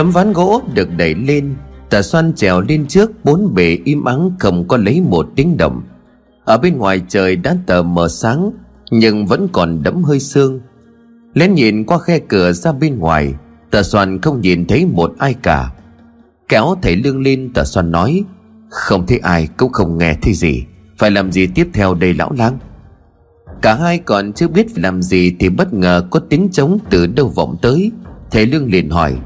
Tấm ván gỗ được đẩy lên, Tà xoan trèo lên trước, Bốn bề im ắng không có lấy một tiếng động. Ở bên ngoài trời đã tờ mờ sáng, Nhưng vẫn còn đẫm hơi sương. Lén nhìn qua khe cửa ra bên ngoài, Tà xoan không nhìn thấy một ai cả. Kéo thầy lương lên, tà xoan nói, Không thấy ai, cũng không nghe thấy gì. Phải làm gì tiếp theo đây, lão lang Cả hai còn chưa biết phải làm gì Thì bất ngờ có tiếng trống từ đâu vọng tới. Thầy lương liền hỏi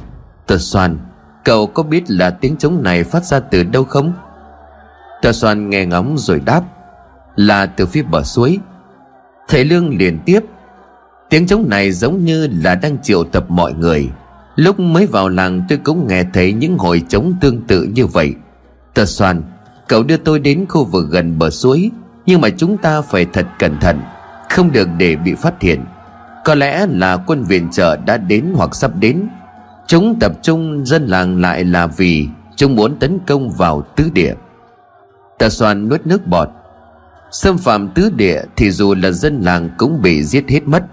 Tà xoan Cậu có biết là tiếng trống này phát ra từ đâu không? Tà xoan nghe ngóng rồi đáp, Là từ phía bờ suối. Thầy lương liền tiếp, Tiếng trống này giống như là đang triệu tập mọi người. Lúc mới vào làng tôi cũng nghe thấy những hồi trống tương tự như vậy. Tờ soàn Cậu đưa tôi đến khu vực gần bờ suối, Nhưng mà chúng ta phải thật cẩn thận, Không được để bị phát hiện. Có lẽ là quân viện trợ đã đến hoặc sắp đến. Chúng tập trung, dân làng lại là vì Chúng muốn tấn công vào tứ địa. Tà soàn nuốt nước bọt. Xâm phạm tứ địa thì dù là dân làng cũng bị giết hết mất.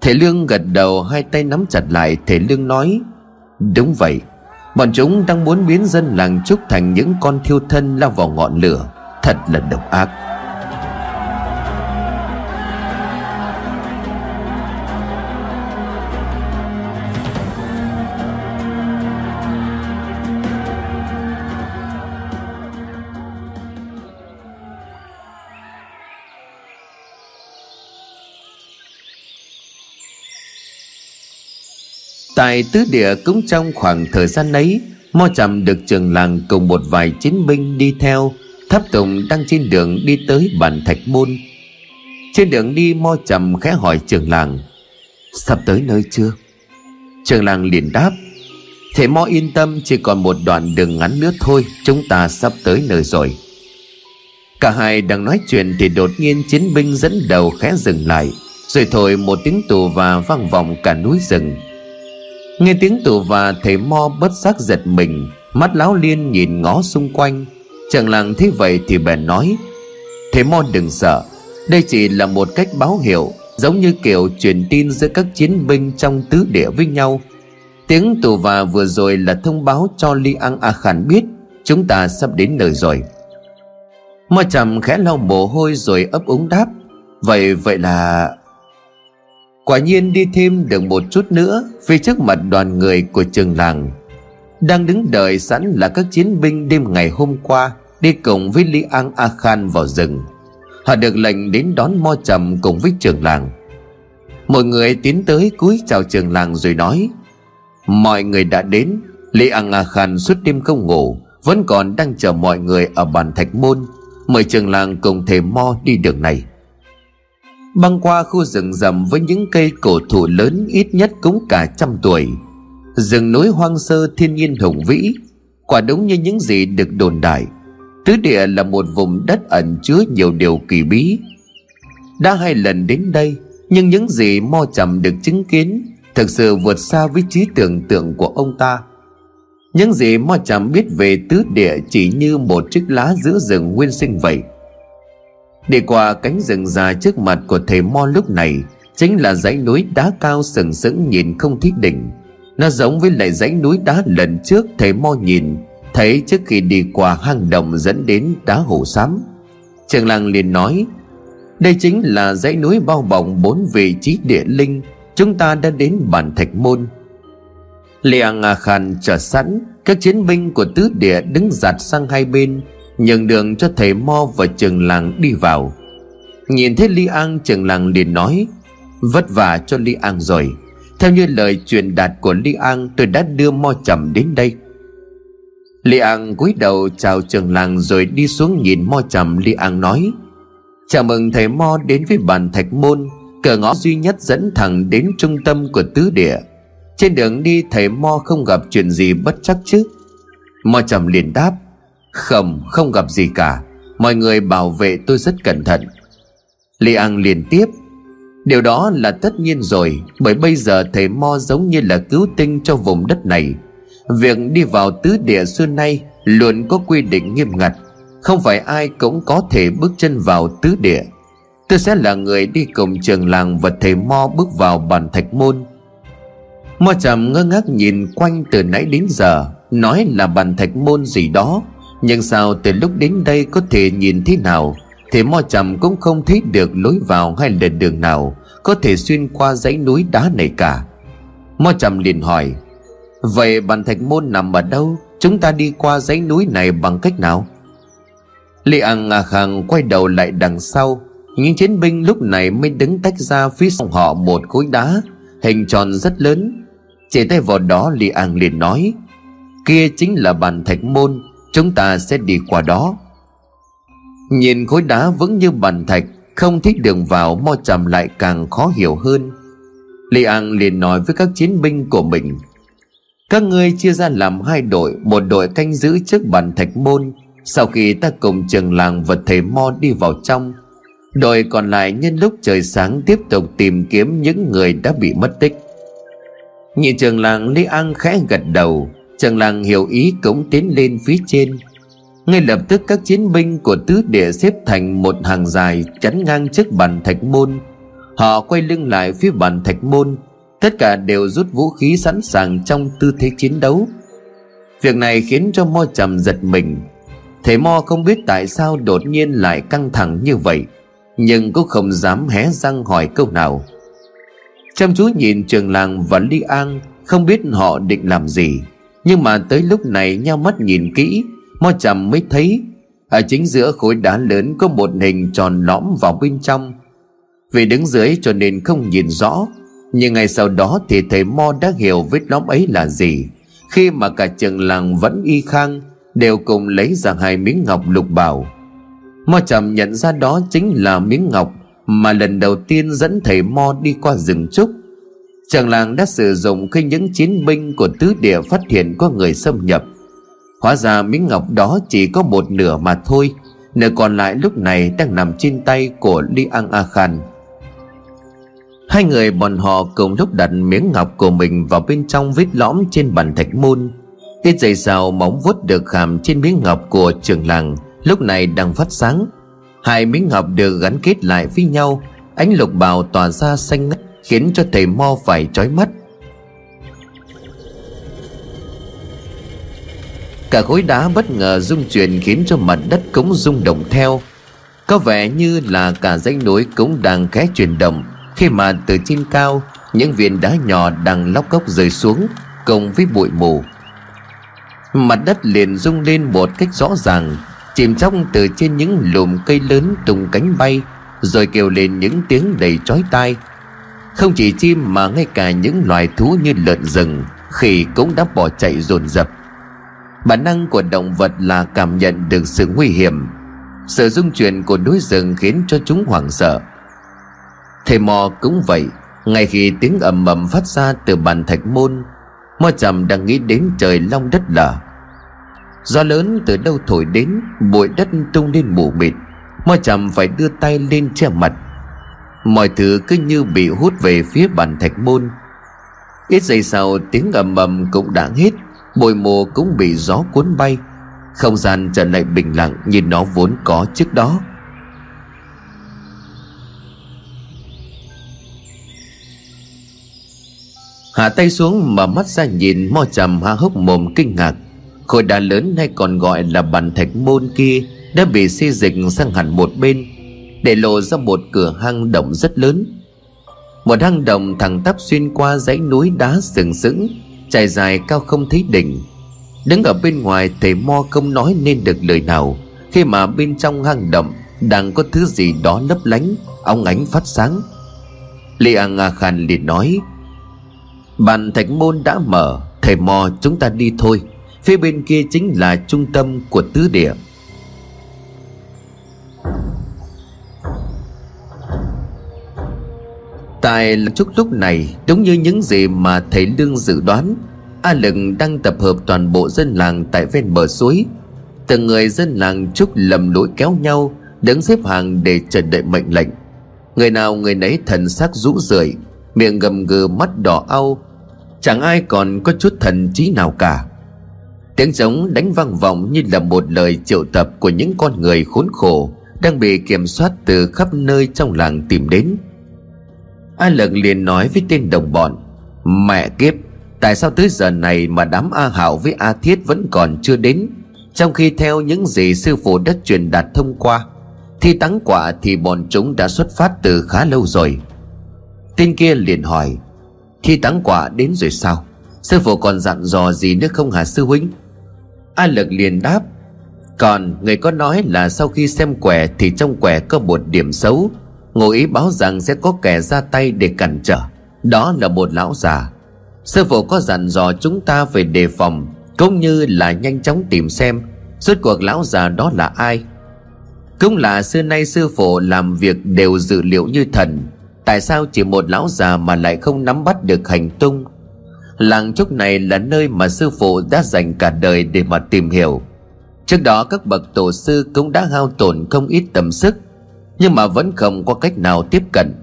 Thể Lương gật đầu, hai tay nắm chặt lại. Thể Lương nói, Đúng vậy. Bọn chúng đang muốn biến dân làng Trúc thành những con thiêu thân lao vào ngọn lửa. Thật là độc ác. Tại tứ địa cũng trong khoảng thời gian ấy, Mo Trầm được trường làng cùng một vài chiến binh đi theo, Tháp Tùng đang trên đường đi tới bản thạch môn. Trên đường đi, Mo Trầm khẽ hỏi trường làng, Sắp tới nơi chưa? Trường làng liền đáp, Thế Mo yên tâm, chỉ còn một đoạn đường ngắn nữa thôi, Chúng ta sắp tới nơi rồi. Cả hai đang nói chuyện thì đột nhiên chiến binh dẫn đầu khẽ dừng lại, Rồi thổi một tiếng tù và vang vọng cả núi rừng. Nghe tiếng tù và thầy mo bất giác giật mình, Mắt láo liên nhìn ngó xung quanh. Chẳng làng thấy vậy thì bèn nói, Thầy mo đừng sợ, Đây chỉ là một cách báo hiệu, Giống như kiểu truyền tin giữa các chiến binh trong tứ địa với nhau. Tiếng tù và vừa rồi là thông báo cho Li an A Khan biết, Chúng ta sắp đến nơi rồi. Mo trầm khẽ lau mồ hôi rồi ấp úng đáp, Vậy vậy là Quả nhiên đi thêm được một chút nữa Phía trước mặt đoàn người của trường làng. Đang đứng đợi sẵn là các chiến binh đêm ngày hôm qua Đi cùng với Lý An A Khan vào rừng. Họ được lệnh đến đón Mo Trầm cùng với trường làng. Mọi người tiến tới cúi chào trường làng rồi nói, Mọi người đã đến, Lý An A Khan suốt đêm không ngủ, Vẫn còn đang chờ mọi người ở bàn thạch môn. Mời trường làng cùng thầy Mo đi đường này. Băng qua khu rừng rậm với những cây cổ thụ lớn ít nhất cũng cả trăm tuổi. Rừng núi hoang sơ thiên nhiên hùng vĩ, Quả đúng như những gì được đồn đại. Tứ địa là một vùng đất ẩn chứa nhiều điều kỳ bí. Đã hai lần đến đây, Nhưng những gì mo trầm được chứng kiến Thực sự vượt xa với trí tưởng tượng của ông ta. Những gì mo trầm biết về tứ địa chỉ như một chiếc lá giữa rừng nguyên sinh vậy. Đi qua cánh rừng già trước mặt của thầy Mo lúc này, Chính là dãy núi đá cao sừng sững nhìn không thiết đỉnh. Nó giống với lại dãy núi đá lần trước thầy Mo nhìn, Thấy trước khi đi qua hang động dẫn đến đá hổ xám. Trường làng liền nói, Đây chính là dãy núi bao bọc bốn vị trí địa linh, Chúng ta đã đến bản thạch môn. Liang A Khan chờ sẵn, Các chiến binh của tứ địa đứng giặt sang hai bên nhường đường cho thầy mo và trường làng đi vào. Nhìn thấy ly an, trường làng liền nói, vất vả cho ly an rồi. Theo như lời truyền đạt của ly an, tôi đã đưa mo trầm đến đây. Ly an cúi đầu chào trường làng rồi đi xuống nhìn mo trầm. Ly an nói, chào mừng thầy mo đến với bàn thạch môn. Cửa ngõ duy nhất dẫn thẳng đến trung tâm của tứ địa. Trên đường đi thầy mo không gặp chuyện gì bất chắc chứ? Mo trầm liền đáp không, không gặp gì cả. Mọi người bảo vệ tôi rất cẩn thận. Li An liền tiếp. Điều đó là tất nhiên rồi Bởi bây giờ thầy Mo giống như là cứu tinh cho vùng đất này. Việc đi vào tứ địa xưa nay Luôn có quy định nghiêm ngặt. Không phải ai cũng có thể bước chân vào tứ địa. Tôi sẽ là người đi cùng trường làng Và thầy Mo bước vào bàn thạch môn. Mo trầm ngơ ngác nhìn quanh từ nãy đến giờ Nói là bàn thạch môn gì đó. Nhưng sao từ lúc đến đây có thể nhìn thế nào? Thì mo trầm cũng không thấy được lối vào hay là đường nào Có thể xuyên qua dãy núi đá này cả. Mo trầm liền hỏi, Vậy bàn thạch môn nằm ở đâu? Chúng ta đi qua dãy núi này bằng cách nào? Lê An ngạc hàng quay đầu lại đằng sau. Những chiến binh lúc này mới đứng tách ra phía sau họ một khối đá, Hình tròn rất lớn. Chỉ tay vào đó Lê An liền nói, Kia chính là bàn thạch môn. Chúng ta sẽ đi qua đó. Nhìn khối đá vững như bàn thạch, Không thích đường vào, Mo trầm lại càng khó hiểu hơn. Lê An liền nói với các chiến binh của mình, Các ngươi chia ra làm hai đội, Một đội canh giữ trước bàn thạch môn, Sau khi ta cùng trường làng và thầy Mo đi vào trong. Đội còn lại nhân lúc trời sáng tiếp tục tìm kiếm những người đã bị mất tích. Nhị trường làng Lê An khẽ gật đầu. Chàng làng hiểu ý cũng tiến lên phía trên. Ngay lập tức các chiến binh của tứ địa xếp thành một hàng dài chắn ngang trước bàn thạch môn. Họ quay lưng lại phía bàn thạch môn. Tất cả đều rút vũ khí sẵn sàng trong tư thế chiến đấu. Việc này khiến cho Mo trầm giật mình. Thầy Mo không biết tại sao đột nhiên lại căng thẳng như vậy, Nhưng cũng không dám hé răng hỏi câu nào. Chăm chú nhìn trường làng và Ly An, Không biết họ định làm gì. Nhưng mà tới lúc này nhau mắt nhìn kỹ, Mo trầm mới thấy, Ở chính giữa khối đá lớn có một hình tròn lõm vào bên trong. Vì đứng dưới cho nên không nhìn rõ, Nhưng ngày sau đó thì thầy Mo đã hiểu vết lõm ấy là gì. Khi mà cả trường làng vẫn y khang, Đều cùng lấy ra hai miếng ngọc lục bảo. Mo trầm nhận ra đó chính là miếng ngọc Mà lần đầu tiên dẫn thầy Mo đi qua rừng trúc. Trường làng đã sử dụng khi những chiến binh của tứ địa phát hiện có người xâm nhập. Hóa ra miếng ngọc đó chỉ có một nửa mà thôi, Nửa còn lại lúc này đang nằm trên tay của Li An A Khan. Hai người bọn họ cùng lúc đặt miếng ngọc của mình vào bên trong vết lõm trên bàn thạch môn. Ít giây sao móng vuốt được khảm trên miếng ngọc của trường làng Lúc này đang phát sáng. Hai miếng ngọc được gắn kết lại với nhau, Ánh lục bào tỏa ra xanh ngắt. Khiến cho thầy Mo phải trói mắt. Cả khối đá bất ngờ rung chuyển khiến cho mặt đất cũng rung động theo. Có vẻ như là cả dãy núi cũng đang khẽ chuyển động. Khi mà từ trên cao, Những viên đá nhỏ đang lóc góc rơi xuống, Cùng với bụi mù. Mặt đất liền rung lên một cách rõ ràng, Chìm trong từ trên những lùm cây lớn tung cánh bay, Rồi kêu lên những tiếng đầy chói tai. Không chỉ chim mà ngay cả những loài thú như lợn rừng, Khỉ cũng đã bỏ chạy dồn dập. Bản năng của động vật là cảm nhận được sự nguy hiểm. Sự rung chuyển của núi rừng khiến cho chúng hoảng sợ. Thầy mò cũng vậy, ngay khi tiếng ầm ầm phát ra từ bàn thạch môn mo trầm đang nghĩ đến trời long đất lở. Gió lớn từ đâu thổi đến, bụi đất tung lên mù mịt. Mo trầm phải đưa tay lên che mặt mọi thứ cứ như bị hút về phía bàn thạch môn. Ít giây sau, tiếng ầm ầm cũng đã hết bồi mồ cũng bị gió cuốn bay. Không gian trở lại bình lặng như nó vốn có trước đó. Hạ tay xuống mở mắt ra nhìn mo trầm há hốc mồm kinh ngạc. Khối đá lớn hay còn gọi là bàn thạch môn kia đã bị xê dịch sang hẳn một bên để lộ ra một cửa hang động rất lớn. Một hang động thẳng tắp xuyên qua dãy núi đá sừng sững, trải dài cao không thấy đỉnh. Đứng ở bên ngoài, thầy mo không nói nên được lời nào, khi mà bên trong hang động đang có thứ gì đó lấp lánh, óng ánh phát sáng. Li a nga khan liền nói, bàn thạch môn đã mở, thầy mo, chúng ta đi thôi. Phía bên kia chính là trung tâm của tứ địa. Tại chúc lúc này Đúng như những gì mà thầy Lương dự đoán, A Lực đang tập hợp toàn bộ dân làng tại ven bờ suối. Từng người dân làng chúc lầm lỗi kéo nhau, Đứng xếp hàng để chờ đợi mệnh lệnh. Người nào người nấy thần sắc rũ rượi, Miệng gầm gừ, mắt đỏ au. Chẳng ai còn có chút thần trí nào cả. Tiếng trống đánh vang vọng như là một lời triệu tập của những con người khốn khổ, Đang bị kiểm soát từ khắp nơi trong làng tìm đến. A Lực liền nói với tên đồng bọn, Mẹ kiếp, Tại sao tới giờ này mà đám A Hảo với A Thiết vẫn còn chưa đến? Trong khi theo những gì sư phụ đã truyền đạt thông qua, Thi tắng quả thì bọn chúng đã xuất phát từ khá lâu rồi. Tên kia liền hỏi, Thi tắng quả đến rồi sao? Sư phụ còn dặn dò gì nữa không hả sư huynh? A Lực liền đáp, Còn, người có nói là sau khi xem quẻ Thì trong quẻ có một điểm xấu. Ngụ ý báo rằng sẽ có kẻ ra tay để cản trở. Đó là một lão già. Sư phụ có dặn dò chúng ta phải đề phòng, Cũng như là nhanh chóng tìm xem Suốt cuộc lão già đó là ai. Cũng là xưa nay sư phụ làm việc đều dự liệu như thần. Tại sao chỉ một lão già mà lại không nắm bắt được hành tung? Làng trúc này là nơi mà sư phụ đã dành cả đời để mà tìm hiểu. Trước đó các bậc tổ sư cũng đã hao tổn không ít tầm sức. Nhưng mà vẫn không có cách nào tiếp cận.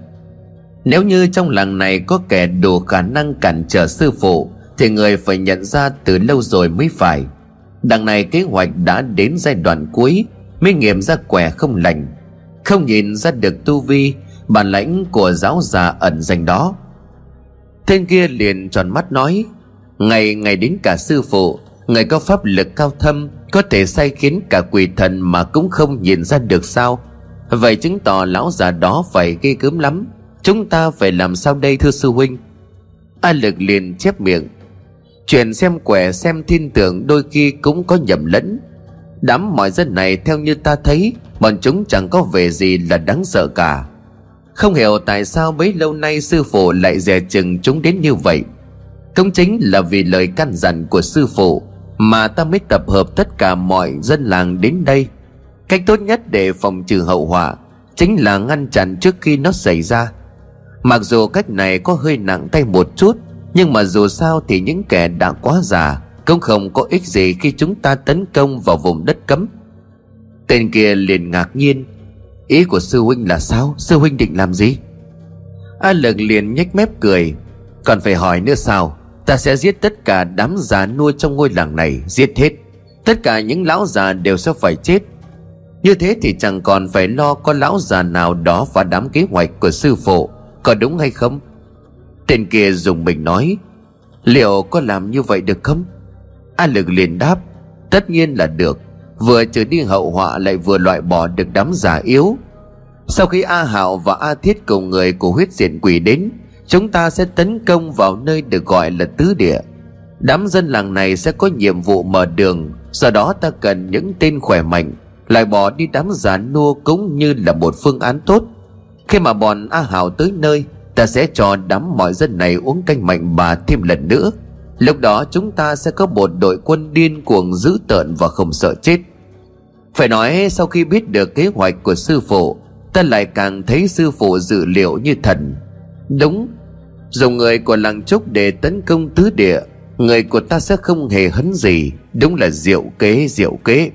Nếu như trong làng này có kẻ đủ khả năng cản trở sư phụ, Thì người phải nhận ra từ lâu rồi mới phải. Đằng này kế hoạch đã đến giai đoạn cuối, Mới nghiệm ra quẻ không lành. Không nhìn ra được tu vi, Bản lãnh của giáo già ẩn danh đó. Tên kia liền tròn mắt nói, Ngày ngày đến cả sư phụ, Người có pháp lực cao thâm, Có thể sai khiến cả quỷ thần Mà cũng không nhìn ra được sao? Vậy chứng tỏ lão già đó phải ghê gớm lắm. Chúng ta phải làm sao đây, thưa sư huynh? A lực liền chép miệng. Chuyện xem quẻ, xem thiên tượng Đôi khi cũng có nhầm lẫn. Đám mọi dân này theo như ta thấy, Bọn chúng chẳng có về gì là đáng sợ cả. Không hiểu tại sao bấy lâu nay sư phụ lại dè chừng chúng đến như vậy. Cũng chính là vì lời căn dặn của sư phụ Mà ta mới tập hợp tất cả mọi dân làng đến đây. Cách tốt nhất để phòng trừ hậu họa Chính là ngăn chặn trước khi nó xảy ra. Mặc dù cách này có hơi nặng tay một chút, Nhưng mà dù sao thì những kẻ đã quá già Cũng không có ích gì khi chúng ta tấn công vào vùng đất cấm. Tên kia liền ngạc nhiên. Ý của sư huynh là sao? Sư huynh định làm gì? A lực liền nhếch mép cười. Còn phải hỏi nữa sao? Ta sẽ giết tất cả đám già nuôi trong ngôi làng này, Giết hết. Tất cả những lão già đều sẽ phải chết. Như thế thì chẳng còn phải lo Có lão già nào đó và đám kế hoạch của sư phụ, Có đúng hay không? Tên kia dùng mình nói, Liệu có làm như vậy được không? A lực liền đáp, Tất nhiên là được, Vừa trừ đi hậu họa lại vừa loại bỏ được đám giả yếu. Sau khi A Hạo và A Thiết cùng người của huyết diện quỷ đến, Chúng ta sẽ tấn công vào nơi được gọi là tứ địa. Đám dân làng này sẽ có nhiệm vụ mở đường, Do đó ta cần những tên khỏe mạnh. Lại bỏ đi đám giả nua cũng như là một phương án tốt. Khi mà bọn A hào tới nơi, Ta sẽ cho đám mọi dân này uống canh mạnh bà thêm lần nữa. Lúc đó chúng ta sẽ có một đội quân điên cuồng dữ tợn và không sợ chết. Phải nói sau khi biết được kế hoạch của sư phụ, Ta lại càng thấy sư phụ dự liệu như thần. Đúng Dùng người của làng trúc để tấn công tứ địa, Người của ta sẽ không hề hấn gì. Đúng là diệu kế diệu kế.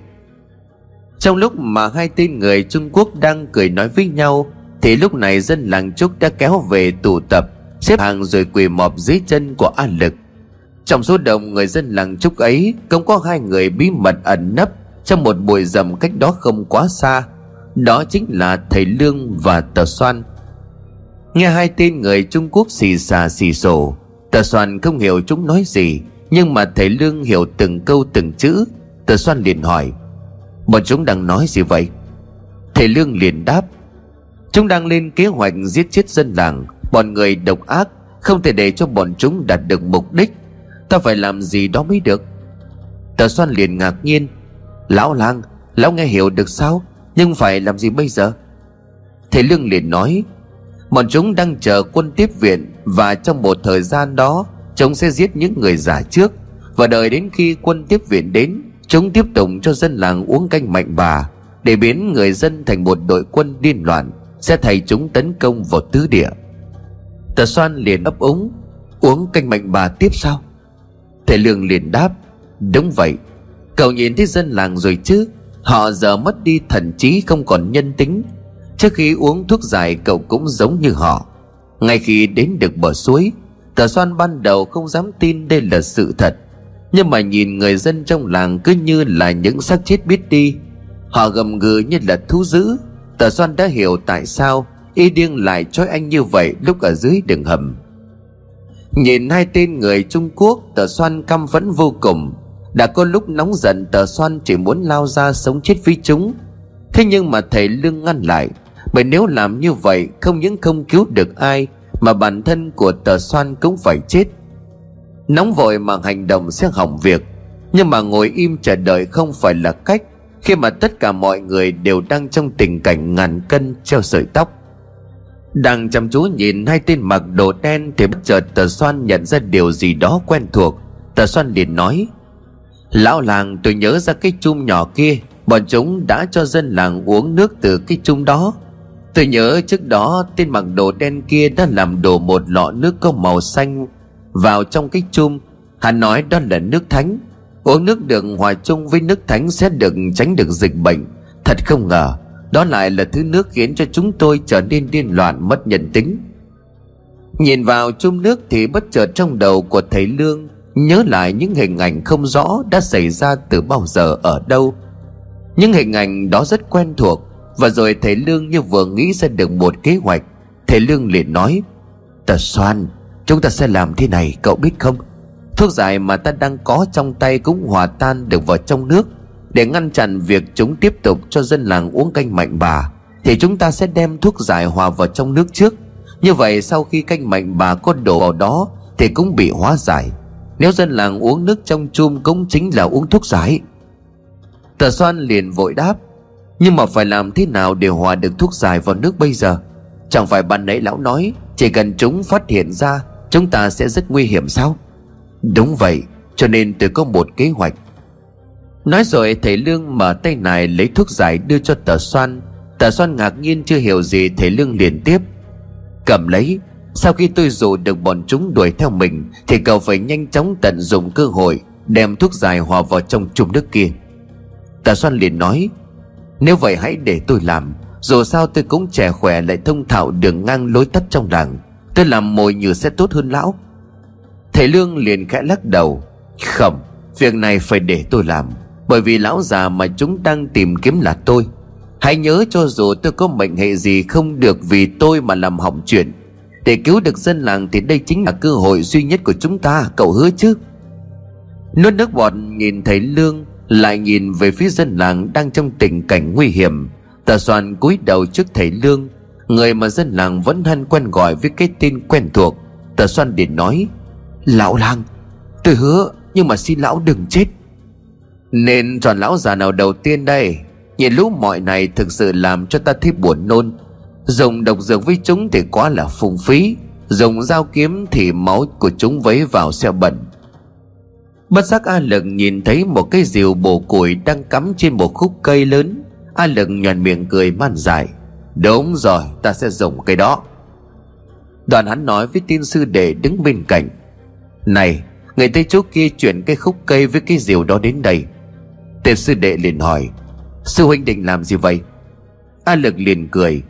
Trong lúc mà hai tên người Trung Quốc đang cười nói với nhau, Thì lúc này dân làng trúc đã kéo về tụ tập, Xếp hàng rồi quỳ mọp dưới chân của A Lực. Trong số đông người dân làng trúc ấy, Cũng có hai người bí mật ẩn nấp Trong một bụi rậm cách đó không quá xa. Đó chính là thầy Lương và Tờ xoan. Nghe hai tên người Trung Quốc xì xà xì sổ Tờ xoan không hiểu chúng nói gì, Nhưng mà thầy Lương hiểu từng câu từng chữ. Tờ xoan liền hỏi Bọn chúng đang nói gì vậy? Thầy Lương liền đáp. Chúng đang lên kế hoạch giết chết dân làng. Bọn người độc ác, Không thể để cho bọn chúng đạt được mục đích. Ta phải làm gì đó mới được? Tờ xoan liền ngạc nhiên. Lão lang, Lão nghe hiểu được sao? Nhưng phải làm gì bây giờ? Thầy Lương liền nói. Bọn chúng đang chờ quân tiếp viện Và trong một thời gian đó, Chúng sẽ giết những người giả trước. Và đợi đến khi quân tiếp viện đến Chúng tiếp tục cho dân làng uống canh mạnh bà, Để biến người dân thành một đội quân điên loạn, Sẽ thầy chúng tấn công vào tứ địa. Tờ xoan liền ấp úng, Uống canh mạnh bà tiếp sao Thầy Lương liền đáp, Đúng vậy, Cậu nhìn thấy dân làng rồi chứ? Họ giờ mất đi thần trí không còn nhân tính. Trước khi uống thuốc giải, cậu cũng giống như họ. Ngay khi đến được bờ suối Tờ xoan ban đầu không dám tin đây là sự thật. Nhưng mà nhìn người dân trong làng cứ như là những xác chết biết đi. Họ gầm gừ như là thú dữ. Tờ xoan đã hiểu tại sao Y điên lại trói anh như vậy lúc ở dưới đường hầm. Nhìn hai tên người Trung Quốc, Tờ Xoan căm phẫn vô cùng. Đã có lúc nóng giận, Tờ Xoan chỉ muốn lao ra sống chết với chúng. Thế nhưng mà thầy Lương ngăn lại, Bởi nếu làm như vậy, Không những không cứu được ai, Mà bản thân của Tờ Xoan cũng phải chết. Nóng vội mà hành động sẽ hỏng việc. Nhưng mà ngồi im chờ đợi không phải là cách, Khi mà tất cả mọi người đều đang trong tình cảnh ngàn cân treo sợi tóc. Đang chăm chú nhìn hai tên mặc đồ đen Thì bất chợt tờ xoan nhận ra điều gì đó quen thuộc. Tờ xoan liền nói, Lão làng, tôi nhớ ra cái chung nhỏ kia. Bọn chúng đã cho dân làng uống nước từ cái chung đó. Tôi nhớ trước đó, tên mặc đồ đen kia đã làm đổ một lọ nước có màu xanh vào trong cái chum, Hắn nói đó là nước thánh. Uống nước được hòa chung với nước thánh sẽ được tránh được dịch bệnh. Thật không ngờ đó lại là thứ nước khiến cho chúng tôi trở nên điên loạn mất nhân tính. Nhìn vào chung nước thì bất chợt trong đầu của thầy Lương Nhớ lại những hình ảnh không rõ đã xảy ra từ bao giờ ở đâu. Những hình ảnh đó rất quen thuộc Và rồi thầy Lương như vừa nghĩ ra được một kế hoạch. Thầy Lương liền nói Tờ Soan Chúng ta sẽ làm thế này, cậu biết không? Thuốc giải mà ta đang có trong tay cũng hòa tan được vào trong nước. Để ngăn chặn việc chúng tiếp tục cho dân làng uống canh mạnh bà, Thì chúng ta sẽ đem thuốc giải hòa vào trong nước trước. Như vậy, sau khi canh mạnh bà có đổ vào đó, Thì cũng bị hóa giải. Nếu dân làng uống nước trong chum cũng chính là uống thuốc giải. Tờ xoan liền vội đáp, Nhưng mà phải làm thế nào để hòa được thuốc giải vào nước bây giờ? Chẳng phải ban nãy lão nói, Chỉ cần chúng phát hiện ra Chúng ta sẽ rất nguy hiểm sao? Đúng vậy, Cho nên tôi có một kế hoạch. Nói rồi, thầy Lương mở tay này lấy thuốc giải đưa cho tờ xoan Tờ xoan ngạc nhiên chưa hiểu gì, thầy Lương liền tiếp. Cầm lấy, Sau khi tôi dụ được bọn chúng đuổi theo mình, Thì cậu phải nhanh chóng tận dụng cơ hội, Đem thuốc giải hòa vào trong chum nước kia. Tờ xoan liền nói, Nếu vậy hãy để tôi làm, Dù sao tôi cũng trẻ khỏe lại thông thạo đường ngang lối tắt trong làng. Tôi làm mồi nhử sẽ tốt hơn lão. Thầy Lương liền khẽ lắc đầu. Không Việc này phải để tôi làm, bởi vì lão già mà chúng đang tìm kiếm là tôi. Hãy nhớ cho dù tôi có mệnh hệ gì không được vì tôi mà làm hỏng chuyện, Để cứu được dân làng thì đây chính là cơ hội duy nhất của chúng ta, Cậu hứa chứ? Nuốt nước bọt, nhìn thấy Lương, Lại nhìn về phía dân làng đang trong tình cảnh nguy hiểm. Tà soàn cúi đầu trước thầy Lương Người mà dân làng vẫn hân quen gọi với cái tên quen thuộc, tờ xoan điện nói, Lão lang, Tôi hứa, nhưng mà xin lão đừng chết. Nên chọn lão già nào đầu tiên đây, Nhìn lũ mọi này thực sự làm cho ta thấy buồn nôn. Dùng độc dược với chúng thì quá là phung phí, Dùng dao kiếm thì máu của chúng vấy vào xe bẩn. Bất giác A Lực nhìn thấy một cái diều bổ củi đang cắm trên một khúc cây lớn, A Lực nhoàn miệng cười man dại. Đúng rồi, ta sẽ dùng cái đó. Đoàn hắn nói với tin sư đệ đứng bên cạnh. Này, Người Tây chú kia chuyển cái khúc cây với cái diều đó đến đây. Tên sư đệ liền hỏi, Sư huynh định làm gì vậy? A lực liền cười,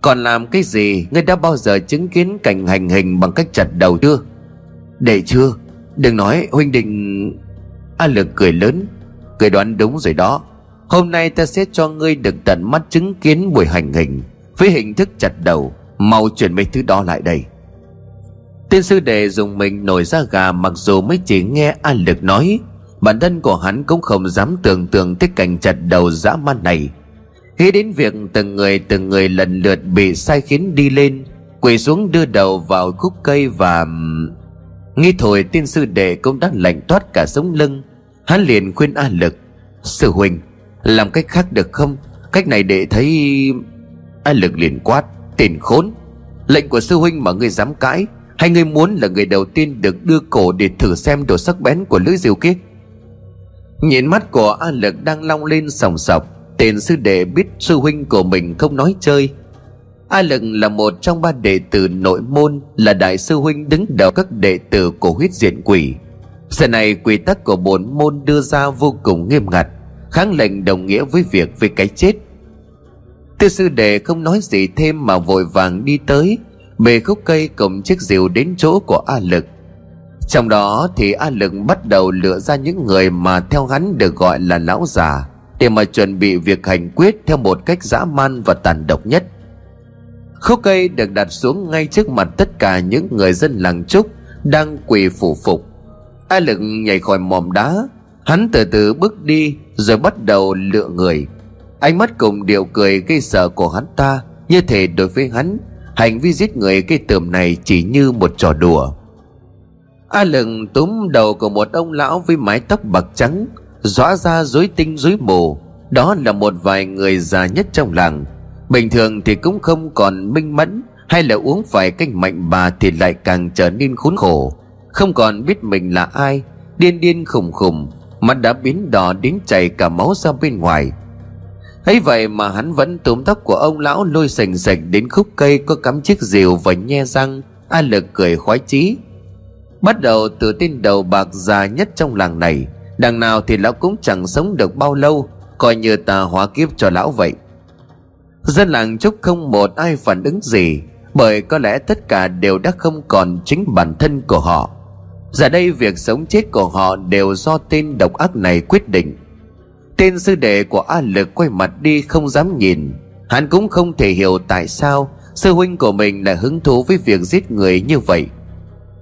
Còn làm cái gì? Ngươi đã bao giờ chứng kiến cảnh hành hình Bằng cách chặt đầu chưa? Đệ chưa, Đừng nói huynh định. A lực cười lớn, Cười đoán đúng rồi đó. Hôm nay ta sẽ cho ngươi được tận mắt chứng kiến buổi hành hình, Với hình thức chặt đầu. Mau chuyển mấy thứ đó lại đây. Tiên sư đệ dùng mình nổi ra gà Mặc dù mới chỉ nghe A lực nói. Bản thân của hắn cũng không dám tưởng tượng tới cảnh chặt đầu dã man này. Nghĩ đến việc từng người từng người lần lượt bị sai khiến đi lên, Quỳ xuống đưa đầu vào khúc cây và... Nghĩ thôi tiên sư đệ cũng đã lạnh toát cả sống lưng. Hắn liền khuyên A Lực, Sư huynh làm cách khác được không? Cách này để thấy A Lực liền quát, Tiền khốn! Lệnh của sư huynh mà ngươi dám cãi, Hay ngươi muốn là người đầu tiên được đưa cổ để thử xem độ sắc bén của lưỡi diều kia? Nhìn mắt của A Lực đang long lên sòng sọc Tên sư đệ biết sư huynh của mình không nói chơi. A Lực là một trong ba đệ tử nội môn, Là đại sư huynh đứng đầu các đệ tử của huyết diện quỷ. Giờ này quy tắc của bốn môn đưa ra vô cùng nghiêm ngặt. Kháng lệnh đồng nghĩa với việc về cái chết. Tư sư đệ không nói gì thêm mà vội vàng đi tới, Bề khúc cây cùng chiếc rìu đến chỗ của A Lực. Trong đó thì A Lực bắt đầu lựa ra những người mà theo hắn được gọi là lão già, Để mà chuẩn bị việc hành quyết theo một cách dã man và tàn độc nhất. Khúc cây được đặt xuống ngay trước mặt tất cả những người dân làng Trúc đang quỳ phủ phục. A lực nhảy khỏi mỏm đá hắn từ từ bước đi, rồi bắt đầu lựa người. Ánh mắt cùng điệu cười gây sợ của hắn ta, như thể đối với hắn, hành vi giết người cây tường này chỉ như một trò đùa. A lừng túm đầu của một ông lão với mái tóc bạc trắng, rõ ra rối tinh rối mù. Đó là một vài người già nhất trong làng. Bình thường thì cũng không còn minh mẫn, hay là uống phải canh mạnh bà thì lại càng trở nên khốn khổ. Không còn biết mình là ai, điên điên khùng khùng mắt đã biến đỏ đến chảy cả máu ra bên ngoài. Ấy vậy mà hắn vẫn túm tóc của ông lão lôi sành sạch đến khúc cây có cắm chiếc rìu và nhe răng, a lực cười khoái chí. Bắt đầu từ tên đầu bạc già nhất trong làng này, đằng nào thì lão cũng chẳng sống được bao lâu, coi như ta hóa kiếp cho lão vậy. Dân làng chúc không một ai phản ứng gì, bởi có lẽ tất cả đều đã không còn chính bản thân của họ giờ đây việc sống chết của họ đều do tên độc ác này quyết định. Tên sư đệ của a lực quay mặt đi không dám nhìn. Hắn cũng không thể hiểu tại sao sư huynh của mình lại hứng thú với việc giết người như vậy.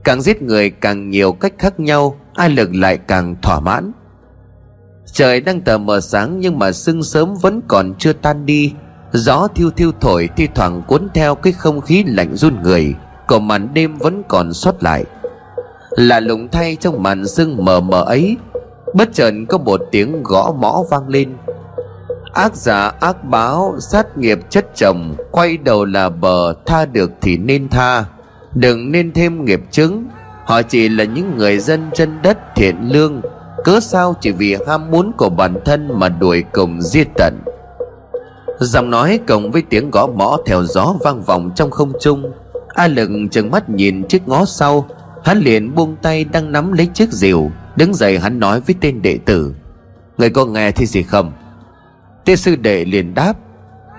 Càng giết người càng nhiều cách khác nhau, a lực lại càng thỏa mãn. Trời đang tờ mờ sáng nhưng mà sương sớm vẫn còn chưa tan đi. Gió thiêu thiêu thổi thi thoảng cuốn theo cái không khí lạnh run người, còn màn đêm vẫn còn sót lại là lùng thay trong màn sương mờ mờ ấy. Bất chợt có một tiếng gõ mõ vang lên. Ác giả, ác báo, sát nghiệp chất chồng, quay đầu là bờ, tha được thì nên tha. Đừng nên thêm nghiệp chứng họ chỉ là những người dân chân đất thiện lương. Cớ sao chỉ vì ham muốn của bản thân mà đuổi cùng diệt tận? Giọng nói cộng với tiếng gõ mõ theo gió vang vọng trong không trung. A lực chừng mắt nhìn chiếc ngó sau hắn liền buông tay đang nắm lấy chiếc rìu, đứng dậy hắn nói với tên đệ tử. Người có nghe thì gì không? Tên sư đệ liền đáp,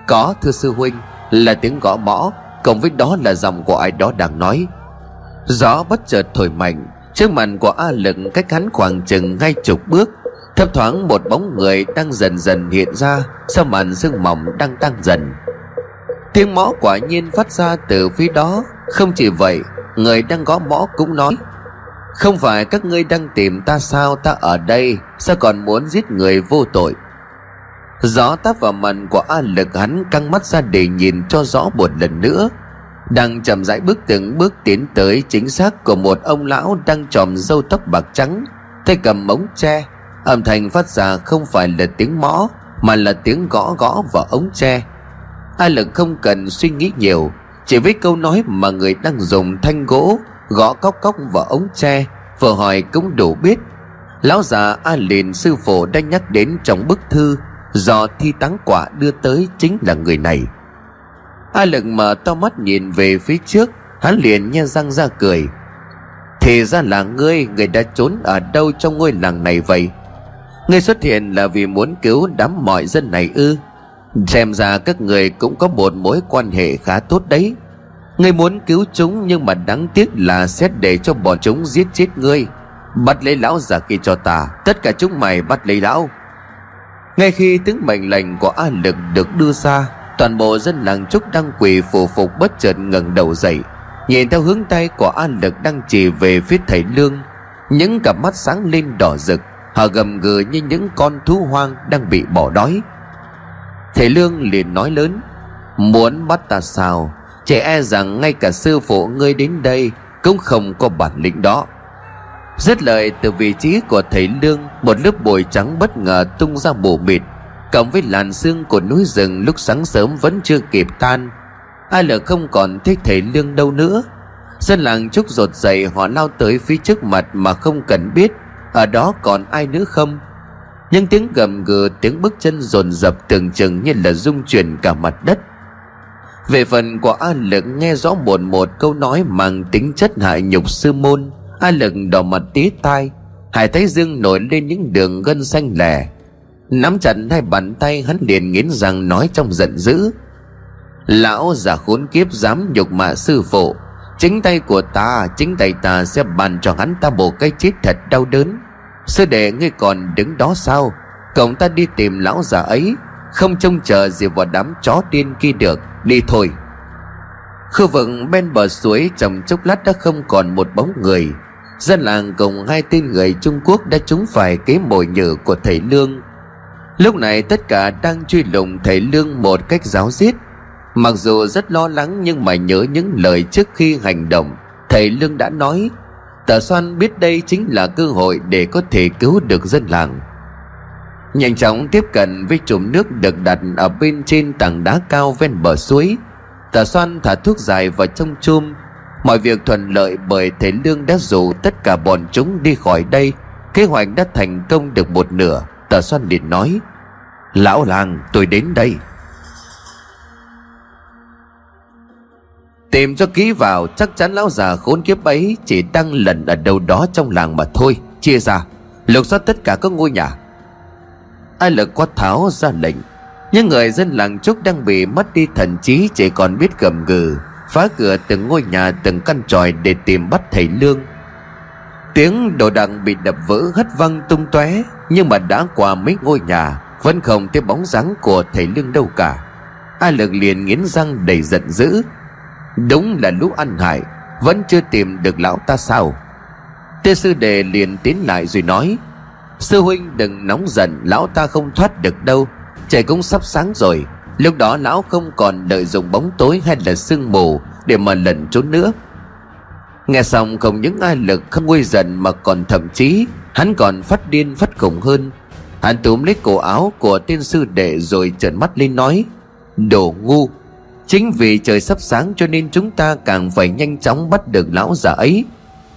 có, thưa sư huynh, là tiếng gõ mõ, cộng với đó là dòng của ai đó đang nói. Gió bất chợt thổi mạnh, trước mặt của a lực cách hắn khoảng chừng ngay chục bước, thấp thoáng một bóng người đang dần dần hiện ra sau màn sương mỏng đang tăng dần. Tiếng mõ quả nhiên phát ra từ phía đó, không chỉ vậy người đang gõ mõ cũng nói, không phải các ngươi đang tìm ta sao? Ta ở đây, sao còn muốn giết người vô tội? Gió táp vào mặt của a lực, hắn căng mắt ra để nhìn cho rõ một lần nữa. Đang chậm rãi bước từng bước tiến tới, chính xác của một ông lão đang tròm râu tóc bạc trắng, tay cầm ống tre, âm thanh phát ra không phải là tiếng mõ, mà là tiếng gõ gõ vào ống tre. A lực không cần suy nghĩ nhiều chỉ với câu nói mà người đang dùng thanh gỗ, gõ cốc cốc vào ống tre vừa hỏi cũng đủ biết. Lão già a liền sư phụ đã nhắc đến trong bức thư, do thi táng quả đưa tới chính là người này. A lực mở to mắt nhìn về phía trước, hắn liền nhe răng ra cười. Thì ra là ngươi, người đã trốn ở đâu trong ngôi làng này vậy? Ngươi xuất hiện là vì muốn cứu đám mọi dân này ư? Xem ra các người cũng có một mối quan hệ khá tốt đấy. Ngươi muốn cứu chúng nhưng mà đáng tiếc là xét để cho bọn chúng giết chết ngươi. Bắt lấy lão già kia cho ta, Tất cả chúng mày bắt lấy lão. Ngay khi tiếng mệnh lệnh của A Lực được đưa ra, Toàn bộ dân làng Trúc đang quỳ phù phục bất chợt ngẩng đầu dậy. Nhìn theo hướng tay của A Lực đang chỉ về phía thầy Lương, Những cặp mắt sáng lên đỏ rực, Họ gầm gừ như những con thú hoang đang bị bỏ đói. Thầy Lương liền nói lớn, Muốn bắt ta sao? Trẻ e rằng ngay cả sư phụ ngươi đến đây Cũng không có bản lĩnh đó. Dứt lời, từ vị trí của thầy Lương, Một lớp bụi trắng bất ngờ tung ra mù mịt, Cộng với làn sương của núi rừng lúc sáng sớm vẫn chưa kịp tan. Ai lờ không còn thích thầy Lương đâu nữa. Dân làng trúc rột dậy họ lao tới phía trước mặt mà không cần biết, Ở đó còn ai nữa không? Những tiếng gầm gừ, tiếng bước chân dồn dập tưởng chừng như là rung chuyển cả mặt đất. Về phần của a lực nghe rõ một một câu nói mang tính chất hại nhục sư môn. A lực đỏ mặt tía tai hải thấy dương nổi lên những đường gân xanh lẻ nắm chặt hai bàn tay, hắn liền nghiến răng nói trong giận dữ. Lão giả khốn kiếp dám nhục mạ sư phụ. Chính tay của ta, chính tay ta sẽ bàn cho hắn ta bộ cái chết thật đau đớn. Sư đệ ngươi còn đứng đó sao? Cổng ta đi tìm lão già ấy, Không trông chờ gì vào đám chó điên kia được. Đi thôi. Khu vực bên bờ suối trong chốc lát đã không còn một bóng người. Dân làng cùng hai tên người Trung Quốc đã trúng phải kế mồi nhử của thầy Lương. Lúc này tất cả đang truy lùng thầy Lương một cách giáo diết. Mặc dù rất lo lắng nhưng mà nhớ những lời trước khi hành động, Thầy Lương đã nói Tà Soan biết đây chính là cơ hội để có thể cứu được dân làng. Nhanh chóng tiếp cận với chùm nước được đặt ở bên trên tảng đá cao ven bờ suối. Tà Soan thả thuốc dài vào trong chum. Mọi việc thuận lợi bởi thầy Lương đã rủ tất cả bọn chúng đi khỏi đây. Kế hoạch đã thành công được một nửa, Tà Soan liền nói, Lão làng, tôi đến đây. Tìm cho kỹ vào, Chắc chắn lão già khốn kiếp ấy Chỉ đang lẩn ở đâu đó trong làng mà thôi. Chia ra, Lục soát tất cả các ngôi nhà. Ai lực quát tháo ra lệnh. Những người dân làng trúc đang bị mất đi thần trí, Chỉ còn biết gầm gừ, Phá cửa từng ngôi nhà, từng căn tròi Để tìm bắt thầy Lương. Tiếng đồ đằng bị đập vỡ, hất văng tung tóe, Nhưng mà đã qua mấy ngôi nhà, Vẫn không thấy bóng dáng của thầy Lương đâu cả. A lực liền nghiến răng đầy giận dữ. Đúng là lũ ăn hại, Vẫn chưa tìm được lão ta sao? Tê sư đề liền tiến lại rồi nói, Sư huynh đừng nóng giận, Lão ta không thoát được đâu, Trời cũng sắp sáng rồi, Lúc đó lão không còn lợi dụng bóng tối hay là sương mù Để mà lẩn trốn nữa. Nghe xong không những ai lực không nguôi giận Mà còn thậm chí Hắn còn phát điên phát khủng hơn. Hắn túm lấy cổ áo của tiên sư đệ Rồi trợn mắt lên nói, Đồ ngu! Chính vì trời sắp sáng cho nên chúng ta càng phải nhanh chóng bắt được lão già ấy.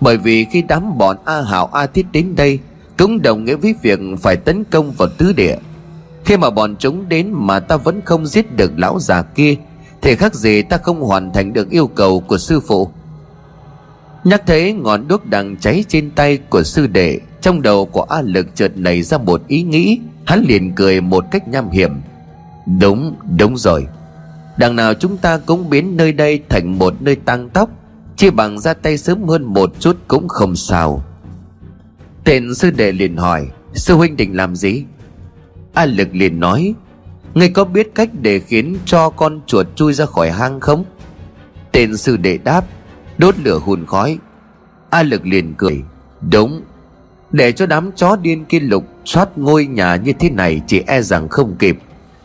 Bởi vì khi đám bọn A Hảo A Thiết đến đây Cũng đồng nghĩa với việc phải tấn công vào tứ địa. Khi mà bọn chúng đến mà ta vẫn không giết được lão già kia Thì khác gì ta không hoàn thành được yêu cầu của sư phụ. Nhắc thấy ngọn đuốc đang cháy trên tay của sư đệ Trong đầu của A Lực chợt nảy ra một ý nghĩ. Hắn liền cười một cách nham hiểm. Đúng, đúng rồi. Đằng nào chúng ta cũng biến nơi đây thành một nơi tăng tóc Chỉ bằng ra tay sớm hơn một chút cũng không sao. Tên sư đệ liền hỏi, Sư huynh định làm gì? A Lực liền nói, Ngươi có biết cách để khiến cho con chuột chui ra khỏi hang không? Tên sư đệ đáp, Đốt lửa hùn khói. A Lực liền cười, Đúng. Để cho đám chó điên kia lục soát ngôi nhà như thế này Chỉ e rằng không kịp.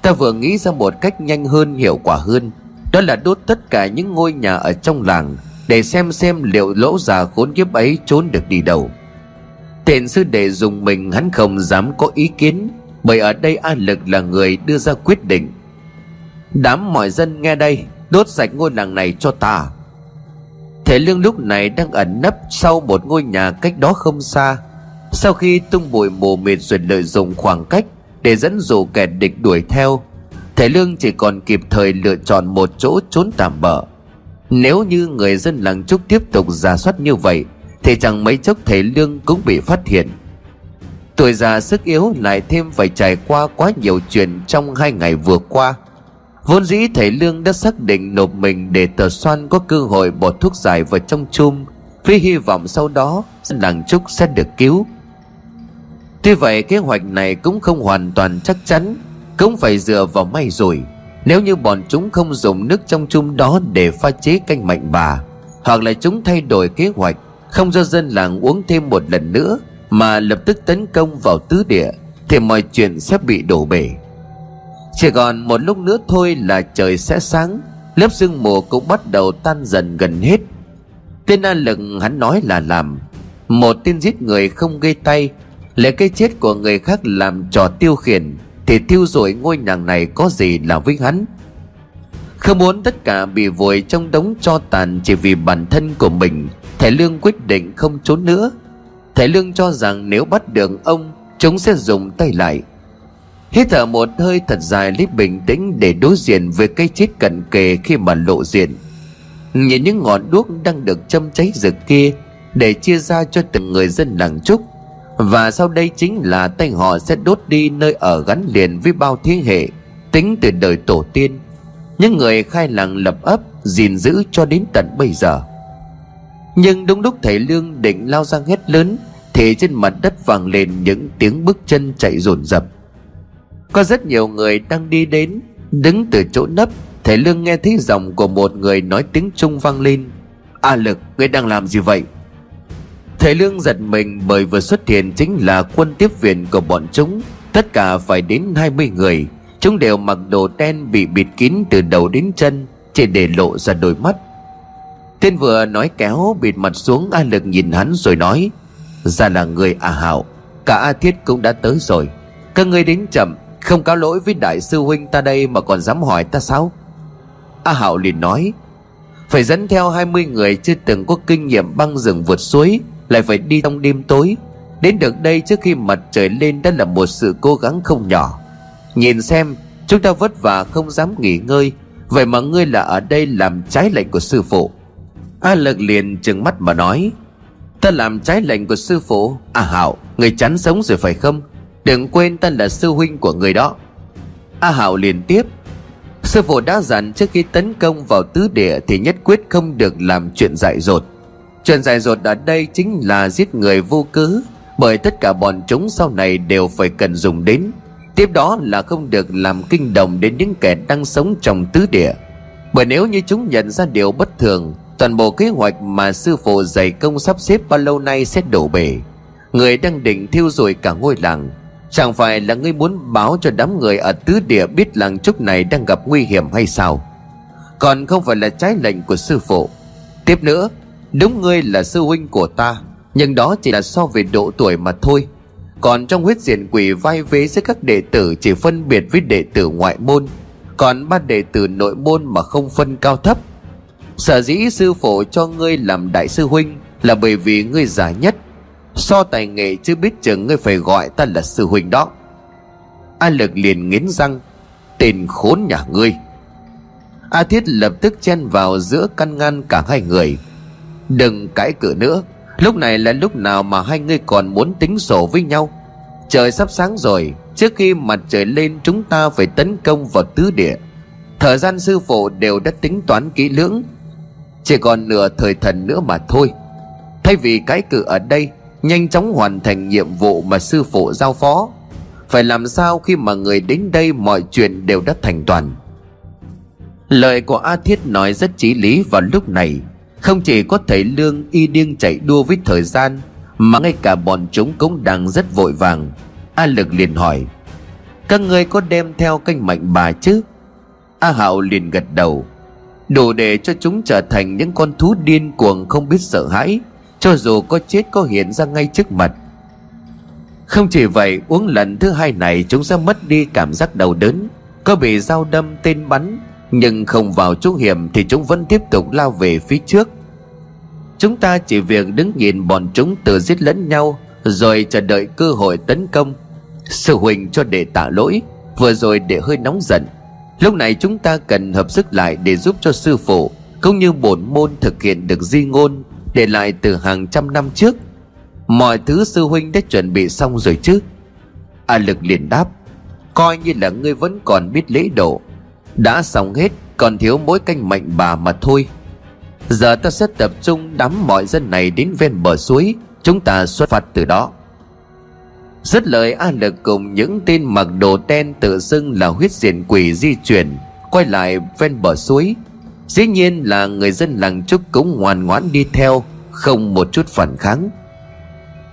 Ta vừa nghĩ ra một cách nhanh hơn, hiệu quả hơn. Đó là đốt tất cả những ngôi nhà ở trong làng, Để xem xem liệu lỗ già khốn kiếp ấy trốn được đi đâu. Tên sư đệ dùng mình, hắn không dám có ý kiến, bởi ở đây A Lực là người đưa ra quyết định. Đám mọi dân nghe đây, Đốt sạch ngôi làng này cho ta. Thể lương lúc này đang ẩn nấp Sau một ngôi nhà cách đó không xa. Sau khi tung bụi mù mịt Rồi lợi dụng khoảng cách để dẫn dụ kẻ địch đuổi theo. Thể lương chỉ còn kịp thời lựa chọn một chỗ trốn tạm bỡ Nếu như người dân làng trúc tiếp tục giả soát như vậy, Thì chẳng mấy chốc thể lương cũng bị phát hiện. Tuổi già sức yếu lại thêm phải trải qua quá nhiều chuyện trong hai ngày vừa qua. Vốn dĩ thầy Lương đã xác định nộp mình để tờ xoan có cơ hội bỏ thuốc giải vào trong chum Với hy vọng sau đó làng Trúc sẽ được cứu. Tuy vậy, kế hoạch này cũng không hoàn toàn chắc chắn, Cũng phải dựa vào may rồi. Nếu như bọn chúng không dùng nước trong chung đó để pha chế canh mạnh bà, Hoặc là chúng thay đổi kế hoạch, Không cho dân làng uống thêm một lần nữa, mà lập tức tấn công vào tứ địa, thì mọi chuyện sẽ bị đổ bể. Chỉ còn một lúc nữa thôi là trời sẽ sáng, lớp sương mù cũng bắt đầu tan dần gần hết. Tên a lực hắn nói là làm, một tên giết người không gây tay lấy cái chết của người khác làm trò tiêu khiển, thì tiêu rồi ngôi nhà này có gì là với hắn không muốn tất cả bị vùi trong đống cho tàn chỉ vì bản thân của mình, thầy lương quyết định không trốn nữa. Thầy Lương cho rằng nếu bắt được ông, Chúng sẽ dùng tay lại. Hít thở một hơi thật dài lấy bình tĩnh Để đối diện với cái chết cận kề khi mà lộ diện. Nhìn những ngọn đuốc đang được châm cháy rực kia Để chia ra cho từng người dân làng trúc. Và sau đây chính là tay họ sẽ đốt đi nơi ở gắn liền với bao thế hệ, Tính từ đời tổ tiên. Những người khai làng lập ấp, gìn giữ cho đến tận bây giờ. Nhưng đúng lúc thầy Lương định lao ra hét lớn, thì trên mặt đất vang lên những tiếng bước chân chạy rồn rập có rất nhiều người đang đi đến, đứng từ chỗ nấp. Thầy Lương nghe thấy giọng của một người nói tiếng Trung vang lên. A Lực, ngươi đang làm gì vậy? Thầy Lương giật mình bởi vừa xuất hiện chính là quân tiếp viện của bọn chúng. Tất cả phải đến 20 người. Chúng đều mặc đồ đen bị bịt kín từ đầu đến chân, Chỉ để lộ ra đôi mắt. Tên vừa nói kéo bịt mặt xuống A Lực nhìn hắn rồi nói, Ra là người A Hảo Cả A Thiết cũng đã tới rồi. Các ngươi đến chậm, Không cáo lỗi với đại sư huynh ta đây mà còn dám hỏi ta sao? A Hảo liền nói, Phải dẫn theo 20 người chưa từng có kinh nghiệm băng rừng vượt suối lại phải đi trong đêm tối. Đến được đây trước khi mặt trời lên đã là một sự cố gắng không nhỏ. Nhìn xem, Chúng ta vất vả không dám nghỉ ngơi. Vậy mà ngươi là ở đây làm trái lệnh của sư phụ. A lực liền trừng mắt mà nói, Ta làm trái lệnh của sư phụ? À Hảo Người chán sống rồi phải không? Đừng quên ta là sư huynh của người đó. A Hảo liền tiếp, Sư phụ đã dặn trước khi tấn công vào tứ địa Thì nhất quyết không được làm chuyện dại dột. Chuyện dại dột ở đây chính là giết người vô cớ, Bởi tất cả bọn chúng sau này đều phải cần dùng đến. Tiếp đó là không được làm kinh động đến những kẻ đang sống trong tứ địa. Bởi nếu như chúng nhận ra điều bất thường, Toàn bộ kế hoạch mà sư phụ dày công sắp xếp bao lâu nay sẽ đổ bể. Người đang định thiêu rồi cả ngôi làng, Chẳng phải là ngươi muốn báo cho đám người ở tứ địa biết làng trúc này đang gặp nguy hiểm hay sao? Còn không phải là trái lệnh của sư phụ. Tiếp nữa Đúng ngươi là sư huynh của ta, Nhưng đó chỉ là so về độ tuổi mà thôi. Còn trong huyết diện quỷ vai vế giữa các đệ tử Chỉ phân biệt với đệ tử ngoại môn, Còn ba đệ tử nội môn mà không phân cao thấp. Sở dĩ sư phụ cho ngươi làm đại sư huynh Là bởi vì ngươi già nhất. So tài nghệ chứ biết chừng ngươi phải gọi ta là sư huynh đó. A lực liền nghiến răng, Tên khốn nhà ngươi. A thiết lập tức chen vào giữa căn ngăn cả hai người. Đừng cãi cự nữa. Lúc này là lúc nào mà hai người còn muốn tính sổ với nhau? Trời sắp sáng rồi, Trước khi mặt trời lên, chúng ta phải tấn công vào tứ địa. Thời gian sư phụ đều đã tính toán kỹ lưỡng. Chỉ còn nửa thời thần nữa mà thôi. Thay vì cái cự ở đây, Nhanh chóng hoàn thành nhiệm vụ mà sư phụ giao phó. Phải làm sao khi mà người đến đây mọi chuyện đều đã thành toàn? Lời của A Thiết nói rất chí lý vào lúc này. Không chỉ có thầy Lương y điên chạy đua với thời gian, Mà ngay cả bọn chúng cũng đang rất vội vàng. A Lực liền hỏi, Các ngươi có đem theo canh mạnh bà chứ? A Hạo liền gật đầu, Đủ để cho chúng trở thành những con thú điên cuồng không biết sợ hãi, cho dù có chết có hiện ra ngay trước mặt. Không chỉ vậy, uống lần thứ hai này Chúng sẽ mất đi cảm giác đau đớn, Có bị dao đâm tên bắn, Nhưng không vào chỗ hiểm Thì chúng vẫn tiếp tục lao về phía trước. Chúng ta chỉ việc đứng nhìn bọn chúng tự giết lẫn nhau, Rồi chờ đợi cơ hội tấn công. Sư huynh cho để tạ lỗi, Vừa rồi để hơi nóng giận. Lúc này chúng ta cần hợp sức lại để giúp cho sư phụ, Cũng như bổn môn thực hiện được di ngôn, để lại từ hàng trăm năm trước. Mọi thứ sư huynh đã chuẩn bị xong rồi chứ? A lực liền đáp, coi như là ngươi vẫn còn biết lễ độ. Đã xong hết, còn thiếu mỗi canh mạnh bà mà thôi giờ ta sẽ tập trung đám mọi dân này đến ven bờ suối. Chúng ta xuất phát từ đó. Rất lời, A Lực cùng những tên mặc đồ đen tự xưng là huyết diện quỷ di chuyển, Quay lại ven bờ suối. Dĩ nhiên là người dân làng Trúc cũng ngoan ngoãn đi theo, Không một chút phản kháng.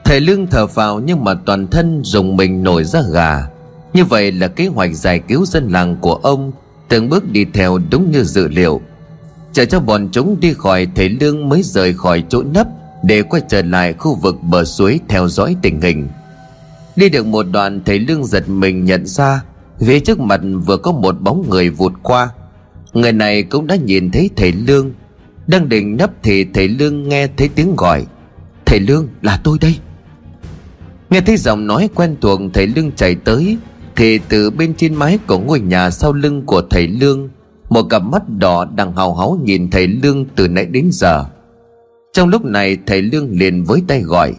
Thầy Lương thở vào nhưng mà toàn thân dùng mình nổi ra gà. Như vậy là kế hoạch giải cứu dân làng của ông Từng bước đi theo đúng như dự liệu. Chờ cho bọn chúng đi khỏi thầy Lương mới rời khỏi chỗ nấp, Để quay trở lại khu vực bờ suối theo dõi tình hình. Đi được một đoạn thầy Lương giật mình nhận ra, Phía trước mặt vừa có một bóng người vụt qua. Người này cũng đã nhìn thấy thầy Lương. Đang định nấp thì thầy Lương nghe thấy tiếng gọi. Thầy Lương, là tôi đây. Nghe thấy giọng nói quen thuộc thầy Lương chạy tới, Thì từ bên trên mái của ngôi nhà sau lưng của thầy Lương một cặp mắt đỏ đang hào háo nhìn thầy Lương từ nãy đến giờ. Trong lúc này thầy Lương liền với tay gọi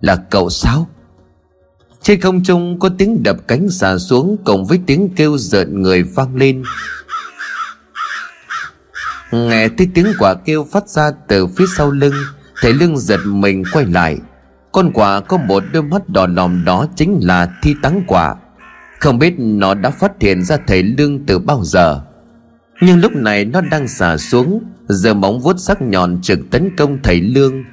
Là cậu sao Trên không trung có tiếng đập cánh xà xuống Cùng với tiếng kêu rợn người vang lên. Nghe thấy tiếng quả kêu phát ra từ phía sau lưng, Thầy lương giật mình quay lại. Con quả có một đôi mắt đỏ lòm đó chính là thi tắng quả. Không biết nó đã phát hiện ra thầy lương từ bao giờ. Nhưng lúc này nó đang xả xuống, Giờ móng vuốt sắc nhọn trực tấn công thầy Lương.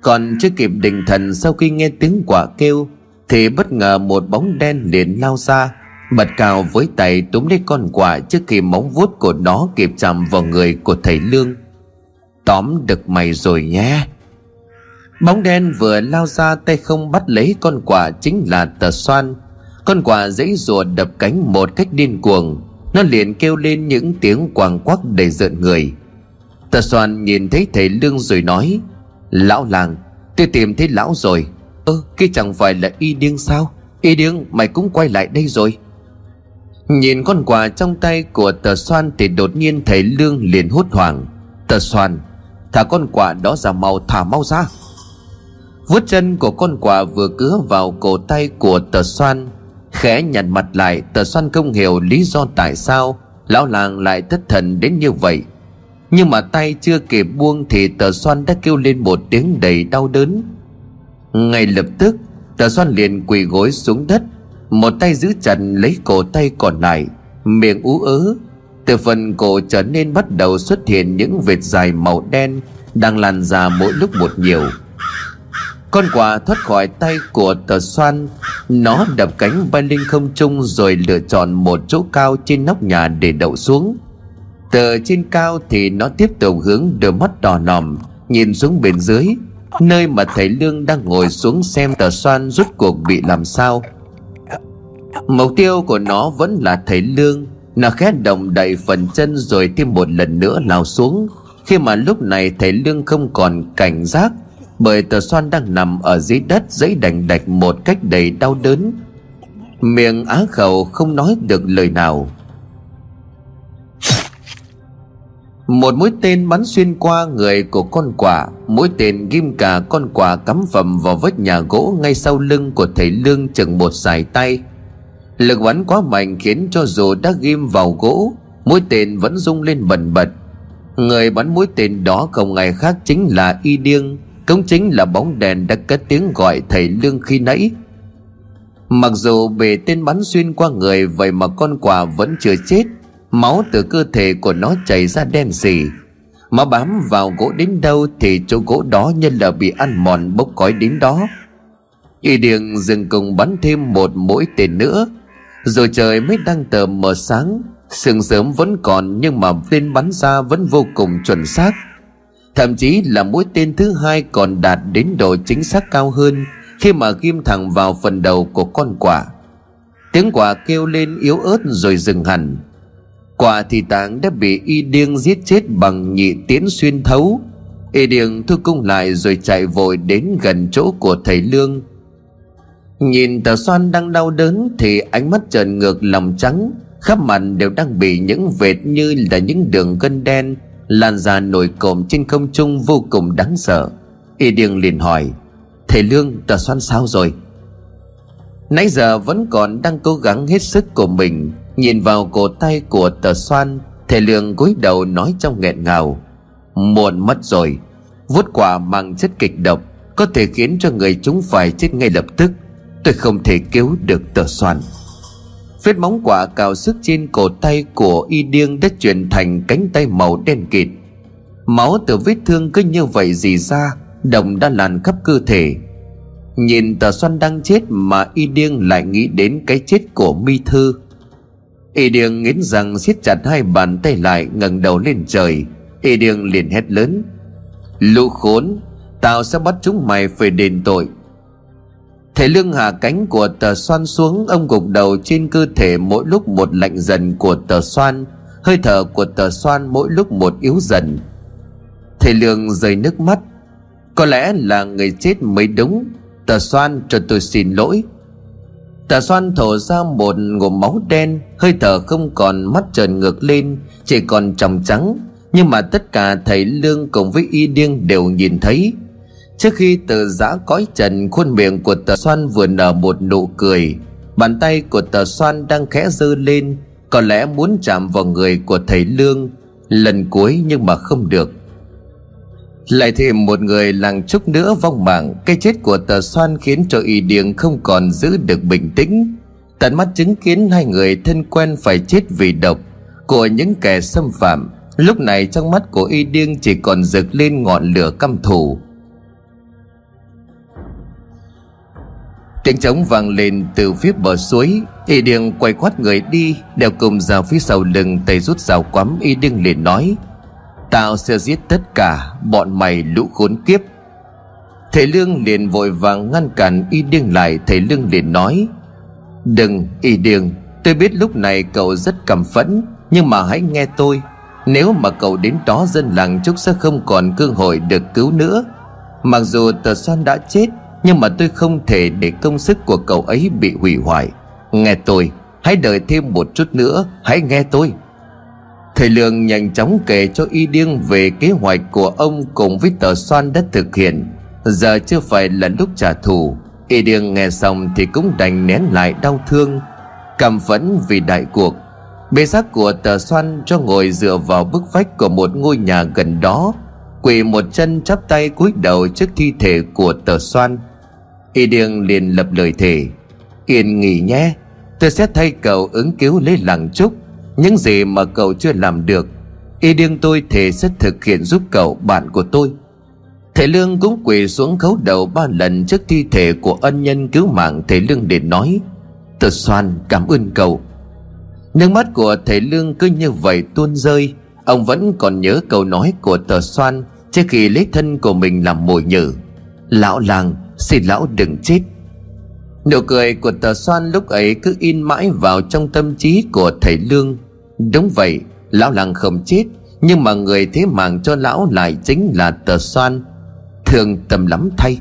Còn chưa kịp định thần sau khi nghe tiếng quả kêu, Thì bất ngờ một bóng đen liền lao ra, Bật cao với tay túm lấy con quả Trước khi móng vuốt của nó kịp chạm vào người của thầy Lương. Tóm được mày rồi nhé. Bóng đen vừa lao ra tay không bắt lấy con quả chính là tờ xoan. Con quả dãy rùa đập cánh một cách điên cuồng. Nó liền kêu lên những tiếng quàng quắc đầy giận người. Tờ xoan nhìn thấy thầy Lương rồi nói Lão làng tôi tìm thấy lão rồi. Ơ ừ, kia chẳng phải là y điên sao? Y điên mày cũng quay lại đây rồi. Nhìn con quà trong tay của tờ xoan Thì đột nhiên thầy Lương liền hốt hoảng. Tờ xoan Thả con quà đó ra mau thả mau ra. Vuốt chân của con quà vừa cứa vào cổ tay của tờ xoan khẽ nhặt mặt lại, tờ xoan không hiểu lý do tại sao lão làng lại thất thần đến như vậy. Nhưng mà tay chưa kịp buông thì tờ xoan đã kêu lên một tiếng đầy đau đớn. Ngay lập tức, tờ xoan liền quỳ gối xuống đất, một tay giữ chặt lấy cổ tay còn lại, miệng ú ớ. Từ phần cổ trở nên bắt đầu xuất hiện những vệt dài màu đen đang lan ra mỗi lúc một nhiều con quà thoát khỏi tay của tờ xoan. Nó đập cánh bay lên không trung rồi lựa chọn một chỗ cao trên nóc nhà để đậu xuống. Từ trên cao thì nó tiếp tục hướng đôi mắt đỏ nòm nhìn xuống bên dưới, nơi mà thầy lương đang ngồi xuống xem tờ xoan rút cuộc bị làm sao. Mục tiêu của nó vẫn là thầy lương. Nó khét động đậy phần chân rồi thêm một lần nữa lao xuống. Khi mà lúc này thầy lương không còn cảnh giác bởi tờ xoan đang nằm ở dưới đất dãy đành đạch một cách đầy đau đớn. Miệng á khẩu không nói được lời nào. Một mũi tên bắn xuyên qua người của con quả mũi tên ghim cả con quả cắm phẩm vào vách nhà gỗ ngay sau lưng của thầy lương chừng một sải tay. Lực bắn quá mạnh khiến cho dù đã ghim vào gỗ, mũi tên vẫn rung lên bần bật. Người bắn mũi tên đó không ai khác chính là y điêng cũng chính là bóng đèn đã cất tiếng gọi thầy lương khi nãy. Mặc dù bị tên bắn xuyên qua người, vậy mà con quà vẫn chưa chết. Máu từ cơ thể của nó chảy ra đen sì mà bám vào gỗ đến đâu thì chỗ gỗ đó như là bị ăn mòn bốc khói đến đó. Y điền dừng cùng bắn thêm một mũi tên nữa. Rồi trời mới đang tờ mờ sáng, sương sớm vẫn còn nhưng mà tên bắn ra vẫn vô cùng chuẩn xác thậm chí là mũi tên thứ hai còn đạt đến độ chính xác cao hơn khi mà ghim thẳng vào phần đầu của con quả tiếng quả kêu lên yếu ớt rồi dừng hẳn. Quả thì tạng đã bị y điêng giết chết bằng nhị tiến xuyên thấu. Y điêng thu cung lại rồi chạy vội đến gần chỗ của thầy lương. Nhìn tờ xoan đang đau đớn thì ánh mắt trợn ngược lòng trắng, khắp mặt đều đang bị những vệt như là những đường gân đen lan ra nổi cộm trên không trung vô cùng đáng sợ. Y điêng liền hỏi, thầy lương tờ xoan sao rồi? Nãy giờ vẫn còn đang cố gắng hết sức của mình, nhìn vào cổ tay của tờ xoan thầy lương cúi đầu nói trong nghẹn ngào, muộn mất rồi, vuốt quả mang chất kịch độc, có thể khiến cho người chúng phải chết ngay lập tức. Tôi không thể cứu được tờ xoan vết móng quả cào sức trên cổ tay của y điêng đã chuyển thành cánh tay màu đen kịt. Máu từ vết thương cứ như vậy dì ra đồng đã làn khắp cơ thể. Nhìn tờ xoan đang chết mà y điêng lại nghĩ đến cái chết của mi thư. Y điêng nghiến rằng siết chặt hai bàn tay lại, ngẩng đầu lên trời. Y điêng liền hét lớn, lũ khốn, tao sẽ bắt chúng mày phải đền tội. Thầy lương hạ cánh của tờ xoan xuống, Ông gục đầu trên cơ thể mỗi lúc một lạnh dần của tờ xoan, Hơi thở của tờ xoan mỗi lúc một yếu dần. Thầy lương rơi nước mắt. Có lẽ là người chết mới đúng, Tờ xoan cho tôi xin lỗi. Tờ xoan thổ ra một ngụm máu đen, Hơi thở không còn mắt trần ngược lên, Chỉ còn tròng trắng. Nhưng mà tất cả thầy lương cùng với y điên đều nhìn thấy. Trước khi từ giã cõi trần, Khuôn miệng của tờ xoan vừa nở một nụ cười. Bàn tay của tờ xoan đang khẽ dơ lên, Có lẽ muốn chạm vào người của thầy Lương, Lần cuối nhưng mà không được. Lại thêm một người làng trúc nữa vong mạng, Cái chết của tờ xoan khiến cho y điền không còn giữ được bình tĩnh. Tận mắt chứng kiến hai người thân quen phải chết vì độc Của những kẻ xâm phạm. Lúc này trong mắt của y điên chỉ còn rực lên ngọn lửa căm thù. Tiếng trống vang lên từ phía bờ suối. Y điên quay quát người đi, Đeo cùng rào phía sau lưng, tay rút rào quắm. Y điên liền nói, Tao sẽ giết tất cả Bọn mày, lũ khốn kiếp. Thầy Lương liền vội vàng ngăn cản Y điên lại. Thầy Lương liền nói, Đừng, Y điên Tôi biết lúc này cậu rất cầm phẫn, Nhưng mà hãy nghe tôi. Nếu mà cậu đến đó, dân làng Chúc sẽ không còn cơ hội được cứu nữa. Mặc dù tờ xoan đã chết nhưng mà tôi không thể để công sức của cậu ấy bị hủy hoại. Nghe tôi, Hãy đợi thêm một chút nữa, Hãy nghe tôi. Thầy Lương nhanh chóng kể cho Y Điêng về kế hoạch của ông cùng với tờ xoan đã thực hiện. Giờ chưa phải là lúc trả thù. Y Điêng nghe xong thì cũng đành nén lại đau thương Cảm phẫn vì đại cuộc. Bê xác của tờ xoan cho ngồi dựa vào bức vách của một ngôi nhà gần đó, Quỳ một chân chắp tay cúi đầu trước thi thể của tờ xoan Y Điêng liền lập lời thề. Yên nghỉ nhé, Tôi sẽ thay cậu ứng cứu lấy làng trúc. Những gì mà cậu chưa làm được, Y điêng tôi thề sẽ thực hiện giúp cậu, bạn của tôi. Thầy Lương cũng quỳ xuống khấu đầu ba lần trước thi thể của ân nhân cứu mạng Thầy Lương để nói Tờ xoan, cảm ơn cậu. Nước mắt của thầy Lương cứ như vậy tuôn rơi. Ông vẫn còn nhớ câu nói của tờ xoan Trước khi lấy thân của mình làm mồi nhử. Lão làng xin lão đừng chết. Nụ cười của tờ xoan lúc ấy cứ in mãi vào trong tâm trí của thầy Lương. Đúng vậy, Lão làng không chết, Nhưng mà người thế mạng cho lão lại chính là tờ xoan thường tầm lắm thay.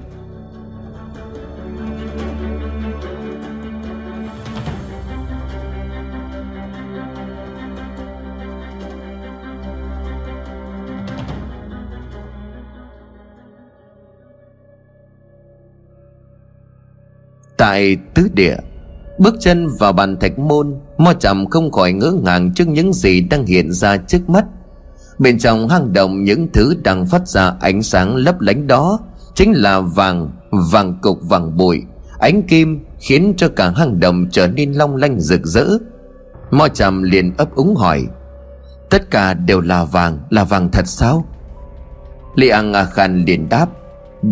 Tại tứ địa. Bước chân vào bàn thạch môn Mo chậm không khỏi ngỡ ngàng trước những gì đang hiện ra trước mắt. Bên trong hang động những thứ đang phát ra ánh sáng lấp lánh đó Chính là vàng, vàng cục vàng bụi. Ánh kim khiến cho cả hang động trở nên long lanh rực rỡ. Mo chậm liền ấp úng hỏi Tất cả đều là vàng, là vàng thật sao? Li an A Khan liền đáp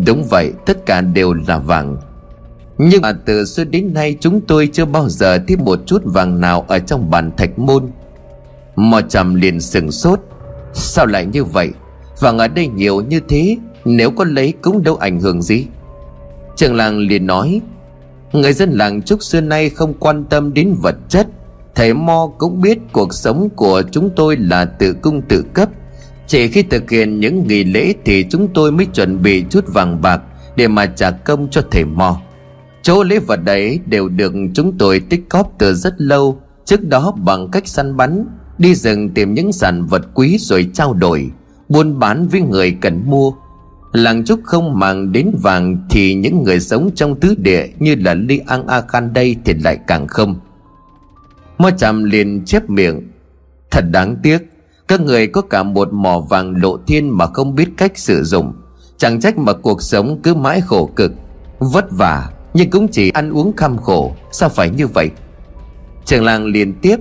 Đúng vậy, tất cả đều là vàng nhưng mà từ xưa đến nay chúng tôi chưa bao giờ thấy một chút vàng nào ở trong bàn thạch môn. Mò trầm liền sừng sốt. Sao lại như vậy? Vàng ở đây nhiều như thế, Nếu có lấy cũng đâu ảnh hưởng gì? Trường làng liền nói, Người dân làng Trúc xưa nay không quan tâm đến vật chất. Thầy Mo cũng biết cuộc sống của chúng tôi là tự cung tự cấp. Chỉ khi thực hiện những nghi lễ thì chúng tôi mới chuẩn bị chút vàng bạc Để mà trả công cho thầy Mo. Chỗ lễ vật đấy đều được chúng tôi tích cóp từ rất lâu. Trước đó bằng cách săn bắn, Đi rừng tìm những sản vật quý rồi trao đổi, Buôn bán với người cần mua. Làng Trúc không mang đến vàng Thì những người sống trong tứ địa Như là Li An A Khan đây Thì lại càng không. Mo chạm liền chép miệng. Thật đáng tiếc, Các người có cả một mỏ vàng lộ thiên Mà không biết cách sử dụng. Chẳng trách mà cuộc sống cứ mãi khổ cực, Vất vả nhưng cũng chỉ ăn uống kham khổ. Sao phải như vậy? Trường làng liền tiếp.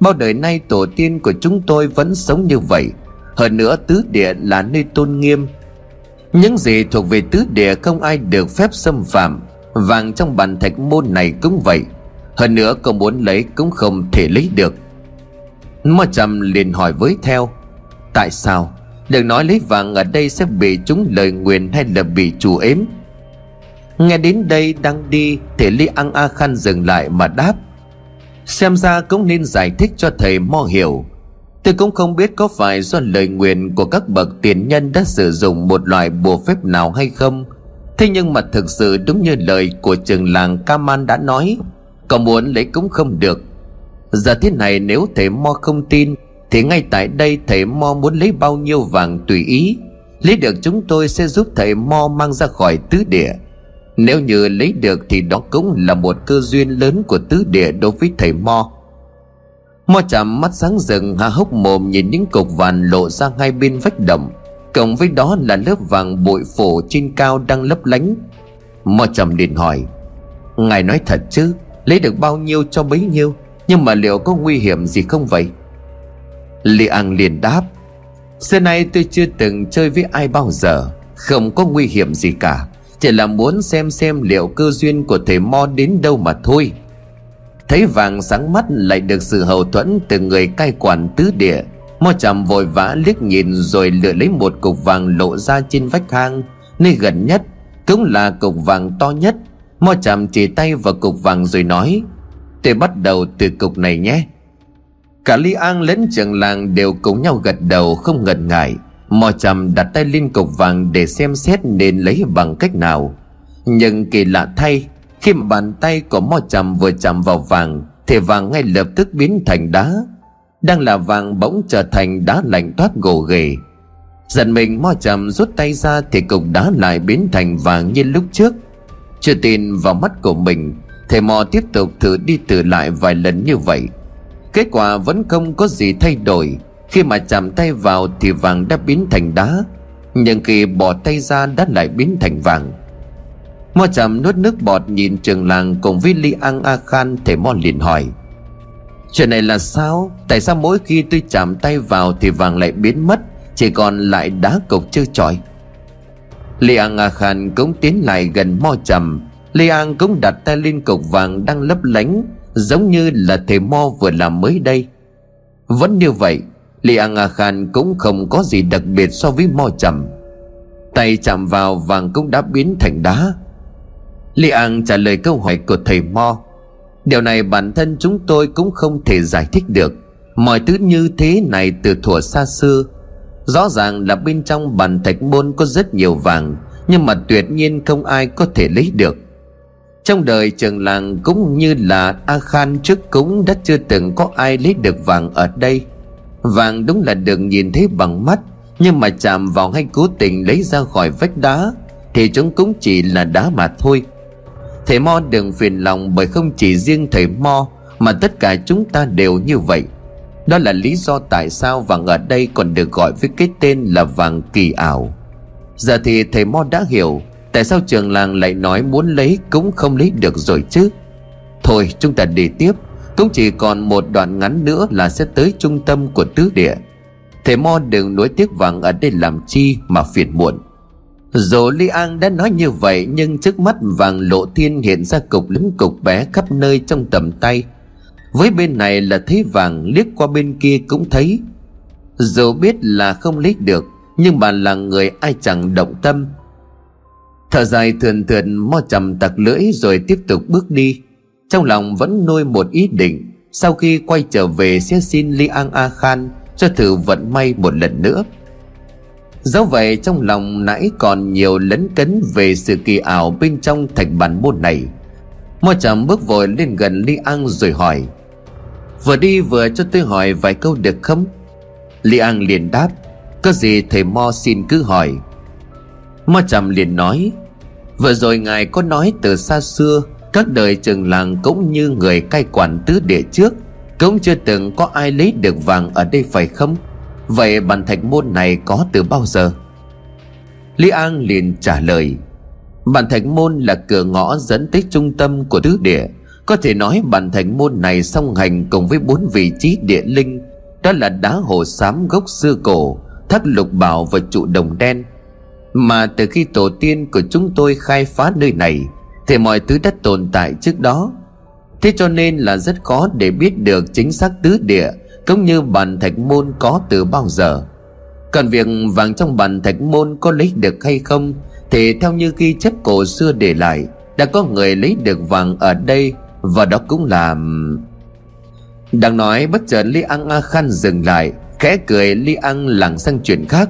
Bao đời nay tổ tiên của chúng tôi vẫn sống như vậy. Hơn nữa tứ địa là nơi tôn nghiêm. Những gì thuộc về tứ địa không ai được phép xâm phạm. Vàng trong bàn thạch môn này cũng vậy. Hơn nữa có muốn lấy cũng không thể lấy được. Mo trầm liền hỏi với theo. Tại sao? Đừng nói lấy vàng ở đây sẽ bị chúng lời nguyền hay là bị chủ ếm. Nghe đến đây đang đi Thì Ly an A Khan dừng lại mà đáp. Xem ra cũng nên giải thích cho thầy Mo hiểu. Tôi cũng không biết có phải do lời nguyện của các bậc tiền nhân đã sử dụng một loại bùa phép nào hay không. Thế nhưng mà thực sự đúng như lời của trường làng Kaman đã nói Có muốn lấy cũng không được. Giờ thế này nếu thầy Mo không tin, Thì ngay tại đây thầy Mo muốn lấy bao nhiêu vàng tùy ý. Lấy được chúng tôi sẽ giúp thầy Mo mang ra khỏi tứ địa nếu như lấy được thì đó cũng là một cơ duyên lớn của tứ địa đối với thầy Mo. Mo chạm mắt sáng rừng hạ hốc mồm nhìn những cục vàng lộ ra hai bên vách động. Cộng với đó là lớp vàng bụi phủ trên cao đang lấp lánh. Mo trầm liền hỏi, Ngài nói thật chứ? Lấy được bao nhiêu cho bấy nhiêu? Nhưng mà liệu có nguy hiểm gì không vậy? Li An liền đáp, Xưa nay tôi chưa từng chơi với ai bao giờ, Không có nguy hiểm gì cả. Chỉ là muốn xem xem liệu cơ duyên của thầy Mo đến đâu mà thôi. Thấy vàng sáng mắt lại được sự hậu thuẫn từ người cai quản tứ địa. Mo chạm vội vã liếc nhìn rồi lựa lấy một cục vàng lộ ra trên vách hang, Nơi gần nhất cũng là cục vàng to nhất. Mo chạm chỉ tay vào cục vàng rồi nói, Tôi bắt đầu từ cục này nhé. Cả Ly An lẫn trường làng đều cùng nhau gật đầu không ngần ngại. Mò chầm đặt tay lên cục vàng để xem xét nên lấy bằng cách nào. Nhưng kỳ lạ thay, Khi mà bàn tay của mò chầm vừa chạm vào vàng, Thì vàng ngay lập tức biến thành đá. Đang là vàng bỗng trở thành đá lạnh toát gồ ghề. Giận mình, mò chầm rút tay ra Thì cục đá lại biến thành vàng như lúc trước. Chưa tin vào mắt của mình Thầy mò tiếp tục thử đi thử lại vài lần như vậy. Kết quả vẫn không có gì thay đổi. Khi mà chạm tay vào thì vàng đã biến thành đá, Nhưng khi bỏ tay ra đã lại biến thành vàng. Mo chạm nuốt nước bọt nhìn trường làng cùng với Li An A Khan, Thầy Mo liền hỏi, Chuyện này là sao? Tại sao mỗi khi tôi chạm tay vào Thì vàng lại biến mất, Chỉ còn lại đá cục chưa trọi? Li An A Khan cũng tiến lại gần Mo chạm Li An cũng đặt tay lên cục vàng đang lấp lánh, Giống như là thầy Mo vừa làm mới đây. Vẫn như vậy Li An A Khan cũng không có gì đặc biệt so với Mo chậm Tay chạm vào vàng cũng đã biến thành đá. Li An trả lời câu hỏi của thầy Mo. Điều này bản thân chúng tôi cũng không thể giải thích được. Mọi thứ như thế này từ thuở xa xưa, Rõ ràng là bên trong bàn thạch môn có rất nhiều vàng, Nhưng mà tuyệt nhiên không ai có thể lấy được. Trong đời trường làng cũng như là A Khan trước cũng đã chưa từng có ai lấy được vàng ở đây. Vàng đúng là được nhìn thấy bằng mắt, Nhưng mà chạm vào hay cố tình lấy ra khỏi vách đá Thì chúng cũng chỉ là đá mà thôi. Thầy Mo đừng phiền lòng bởi không chỉ riêng thầy Mo Mà tất cả chúng ta đều như vậy. Đó là lý do tại sao vàng ở đây còn được gọi với cái tên là vàng kỳ ảo. Giờ thì thầy Mo đã hiểu Tại sao trường làng lại nói muốn lấy cũng không lấy được rồi chứ. Thôi, chúng ta đi tiếp. Cũng chỉ còn một đoạn ngắn nữa là sẽ tới trung tâm của tứ địa. Thầy Mo đừng nối tiếc vàng ở đây làm chi mà phiền muộn. Dù Li An đã nói như vậy, Nhưng trước mắt vàng lộ thiên hiện ra cục lớn cục bé khắp nơi trong tầm tay. Với bên này là thấy vàng liếc qua bên kia cũng thấy. Dù biết là không lấy được, Nhưng bà là người ai chẳng động tâm. Thở dài thườn thượt, mo chầm tặc lưỡi rồi tiếp tục bước đi. Trong lòng vẫn nuôi một ý định, Sau khi quay trở về sẽ xin Li An A Khan Cho thử vận may một lần nữa. Dẫu vậy, trong lòng nãy còn nhiều lấn cấn về sự kỳ ảo bên trong thạch bản môn này. Mo Trầm bước vội lên gần Li An rồi hỏi, Vừa đi vừa cho tôi hỏi vài câu được không? Li An liền đáp, Có gì thầy Mo xin cứ hỏi. Mo Trầm liền nói, Vừa rồi ngài có nói từ xa xưa các đời trường làng cũng như người cai quản tứ địa trước Cũng chưa từng có ai lấy được vàng ở đây phải không? Vậy bàn thạch môn này có từ bao giờ? Lý An liền trả lời Bàn thạch môn là cửa ngõ dẫn tới trung tâm của tứ địa. Có thể nói bàn thạch môn này song hành cùng với bốn vị trí địa linh, Đó là đá hồ xám gốc xưa cổ Thác lục bảo và trụ đồng đen. Mà từ khi tổ tiên của chúng tôi khai phá nơi này thì mọi thứ đã tồn tại trước đó. Thế cho nên là rất khó để biết được chính xác tứ địa Cũng như bàn thạch môn có từ bao giờ. Còn việc vàng trong bàn thạch môn có lấy được hay không Thì theo như ghi chép cổ xưa để lại, Đã có người lấy được vàng ở đây Và đó cũng là... Đang nói bất chợt Li An A Khan dừng lại, Khẽ cười Li An lảng sang chuyện khác.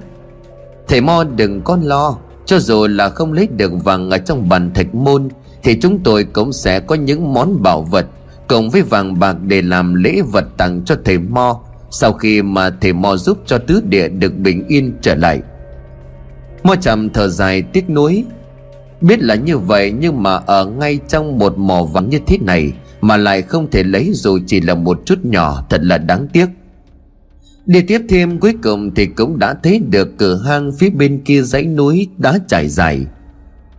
Thầy Mo đừng có lo, Cho dù là không lấy được vàng ở trong bàn thạch môn thì chúng tôi cũng sẽ có những món bảo vật Cộng với vàng bạc để làm lễ vật tặng cho thầy Mo Sau khi mà thầy Mo giúp cho tứ địa được bình yên trở lại. Mo trầm thở dài tiếc nuối. Biết là như vậy nhưng mà ở ngay trong một mỏ vàng như thế này Mà lại không thể lấy dù chỉ là một chút nhỏ thật là đáng tiếc. Đi tiếp thêm cuối cùng thì cũng đã thấy được cửa hang phía bên kia dãy núi đá trải dài.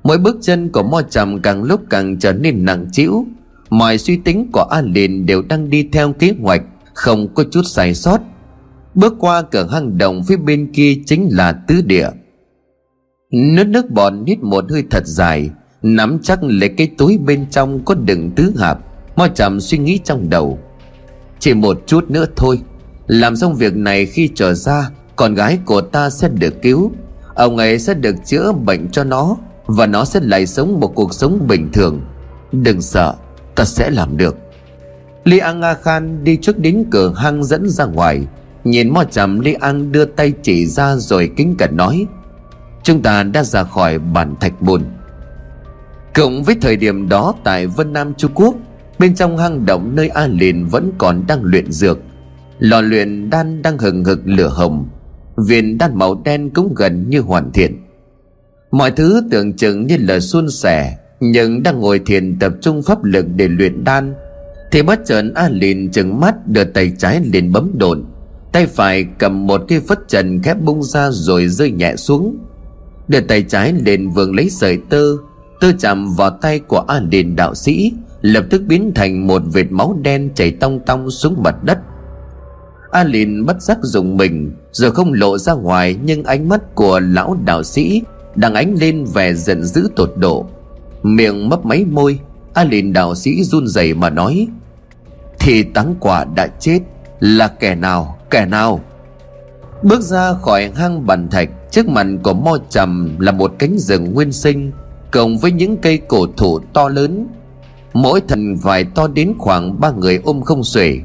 Mỗi bước chân của Mo Trầm càng lúc càng trở nên nặng trĩu. Mọi suy tính của a Liền đều đang đi theo kế hoạch, Không có chút sai sót. Bước qua cửa hang động phía bên kia chính là tứ địa. Nước nước bọn hít một hơi thật dài, Nắm chắc lấy cái túi bên trong có đựng tứ hạp. Mo trầm suy nghĩ trong đầu. Chỉ một chút nữa thôi, Làm xong việc này khi trở ra, Con gái của ta sẽ được cứu. Ông ấy sẽ được chữa bệnh cho nó. Và nó sẽ lại sống một cuộc sống bình thường. Đừng sợ, Ta sẽ làm được. Li An A Khan đi trước đến cửa hang dẫn ra ngoài. Nhìn mo chằm Li An đưa tay chỉ ra rồi kính cẩn nói, Chúng ta đã ra khỏi bản thạch bồn Cộng với thời điểm đó, tại Vân Nam Trung Quốc, Bên trong hang động nơi A Liền vẫn còn đang luyện dược. Lò luyện đan đang hừng hực lửa hồng. Viên đan màu đen cũng gần như hoàn thiện. Mọi thứ tưởng chừng như là suôn sẻ, Nhưng đang ngồi thiền tập trung pháp lực để luyện đan, Thì bất chợt A Lìn chừng mắt, đưa tay trái lên bấm đồn. Tay phải cầm một cái phất trần khép bung ra rồi rơi nhẹ xuống. Đưa tay trái lên vườn lấy sợi tơ Tơ chạm vào tay của A Lìn đạo sĩ, Lập tức biến thành một vệt máu đen chảy tong tong xuống mặt đất. A Lìn bất giác dùng mình, Rồi không lộ ra ngoài, Nhưng ánh mắt của lão đạo sĩ đang ánh lên vẻ giận dữ tột độ. Miệng mấp máy môi, A Lìn đạo sĩ run rẩy mà nói, Thì táng quả đã chết, Là kẻ nào Kẻ nào? Bước ra khỏi hang bàn thạch, Trước mặt của mo trầm là một cánh rừng nguyên sinh, Cộng với những cây cổ thụ to lớn. Mỗi thần vài to đến khoảng ba người ôm không xuể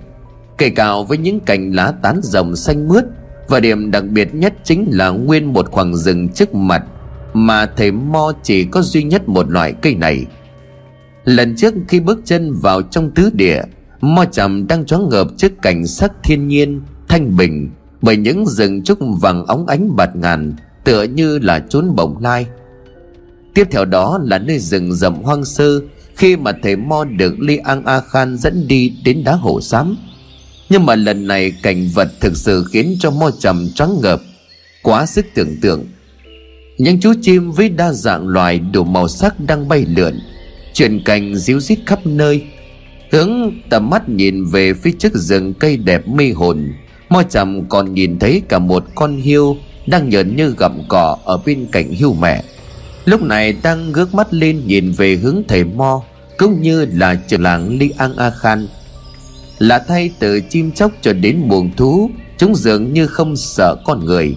Cây cao với những cành lá tán rồng xanh mướt, Và điểm đặc biệt nhất chính là nguyên một khoảng rừng trước mặt. Mà thầy Mo chỉ có duy nhất một loại cây này. Lần trước khi bước chân vào trong tứ địa, Mo trầm đang choáng ngợp trước cảnh sắc thiên nhiên, Thanh bình, Bởi những rừng trúc vàng óng ánh bạt ngàn, Tựa như là chốn bồng lai. Tiếp theo đó là nơi rừng rậm hoang sơ, Khi mà thầy Mo được Li An A Khan dẫn đi đến đá hổ xám. Nhưng mà lần này cảnh vật thực sự khiến cho mo trầm choáng ngợp, Quá sức tưởng tượng. Những chú chim với đa dạng loài đủ màu sắc đang bay lượn. Chuyển cành díu rít khắp nơi, Hướng tầm mắt nhìn về phía trước rừng cây đẹp mê hồn. Mo trầm còn nhìn thấy cả một con hiêu Đang nhợn như gặm cỏ ở bên cạnh hiêu mẹ. Lúc này đang ngước mắt lên nhìn về hướng thầy Mo, Cũng như là trường làng Li An A Khan. Là thay từ chim chóc cho đến buồn thú, chúng dường như không sợ con người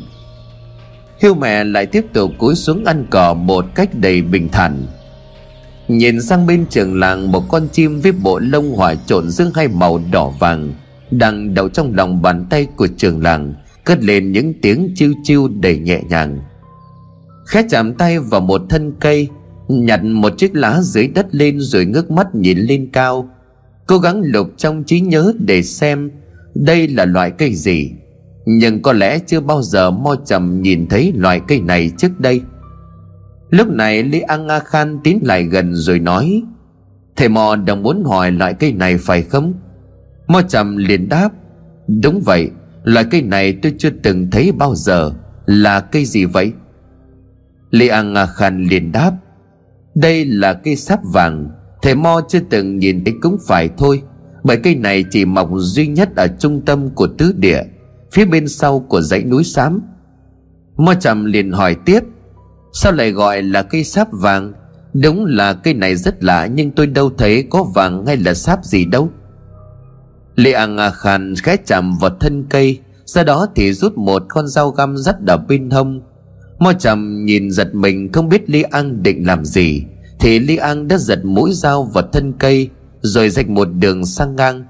hiêu mẹ lại tiếp tục cúi xuống ăn cỏ một cách đầy bình thản. Nhìn sang bên trường làng, một con chim với bộ lông hỏa trộn giữa hai màu đỏ vàng đang đậu trong lòng bàn tay của trường làng, cất lên những tiếng chiêu chiêu đầy nhẹ nhàng. Khẽ chạm tay vào một thân cây, nhặt một chiếc lá dưới đất lên rồi ngước mắt nhìn lên cao, Cố gắng lục trong trí nhớ để xem Đây là loại cây gì. Nhưng có lẽ chưa bao giờ Mo Trầm nhìn thấy loại cây này trước đây. Lúc này Lý An A Khan tiến lại gần rồi nói, Thầy Mò đang muốn hỏi loại cây này phải không? Mo Trầm liền đáp, Đúng vậy, Loại cây này tôi chưa từng thấy bao giờ. Là cây gì vậy? Lý An A Khan liền đáp, Đây là cây sáp vàng. Thầy Mo chưa từng nhìn thấy cũng phải thôi. Bởi cây này chỉ mọc duy nhất ở trung tâm của tứ địa. Phía bên sau của dãy núi xám. Mo trầm liền hỏi tiếp, Sao lại gọi là cây sáp vàng? Đúng là cây này rất lạ, Nhưng tôi đâu thấy có vàng hay là sáp gì đâu. Lê Ang à Khan khẽ chạm vào thân cây, Sau đó thì rút một con dao găm dắt đập bên hông. Mo trầm nhìn giật mình, không biết Lê An định làm gì. Thì Li An đã giật mũi dao vào thân cây, Rồi rạch một đường sang ngang.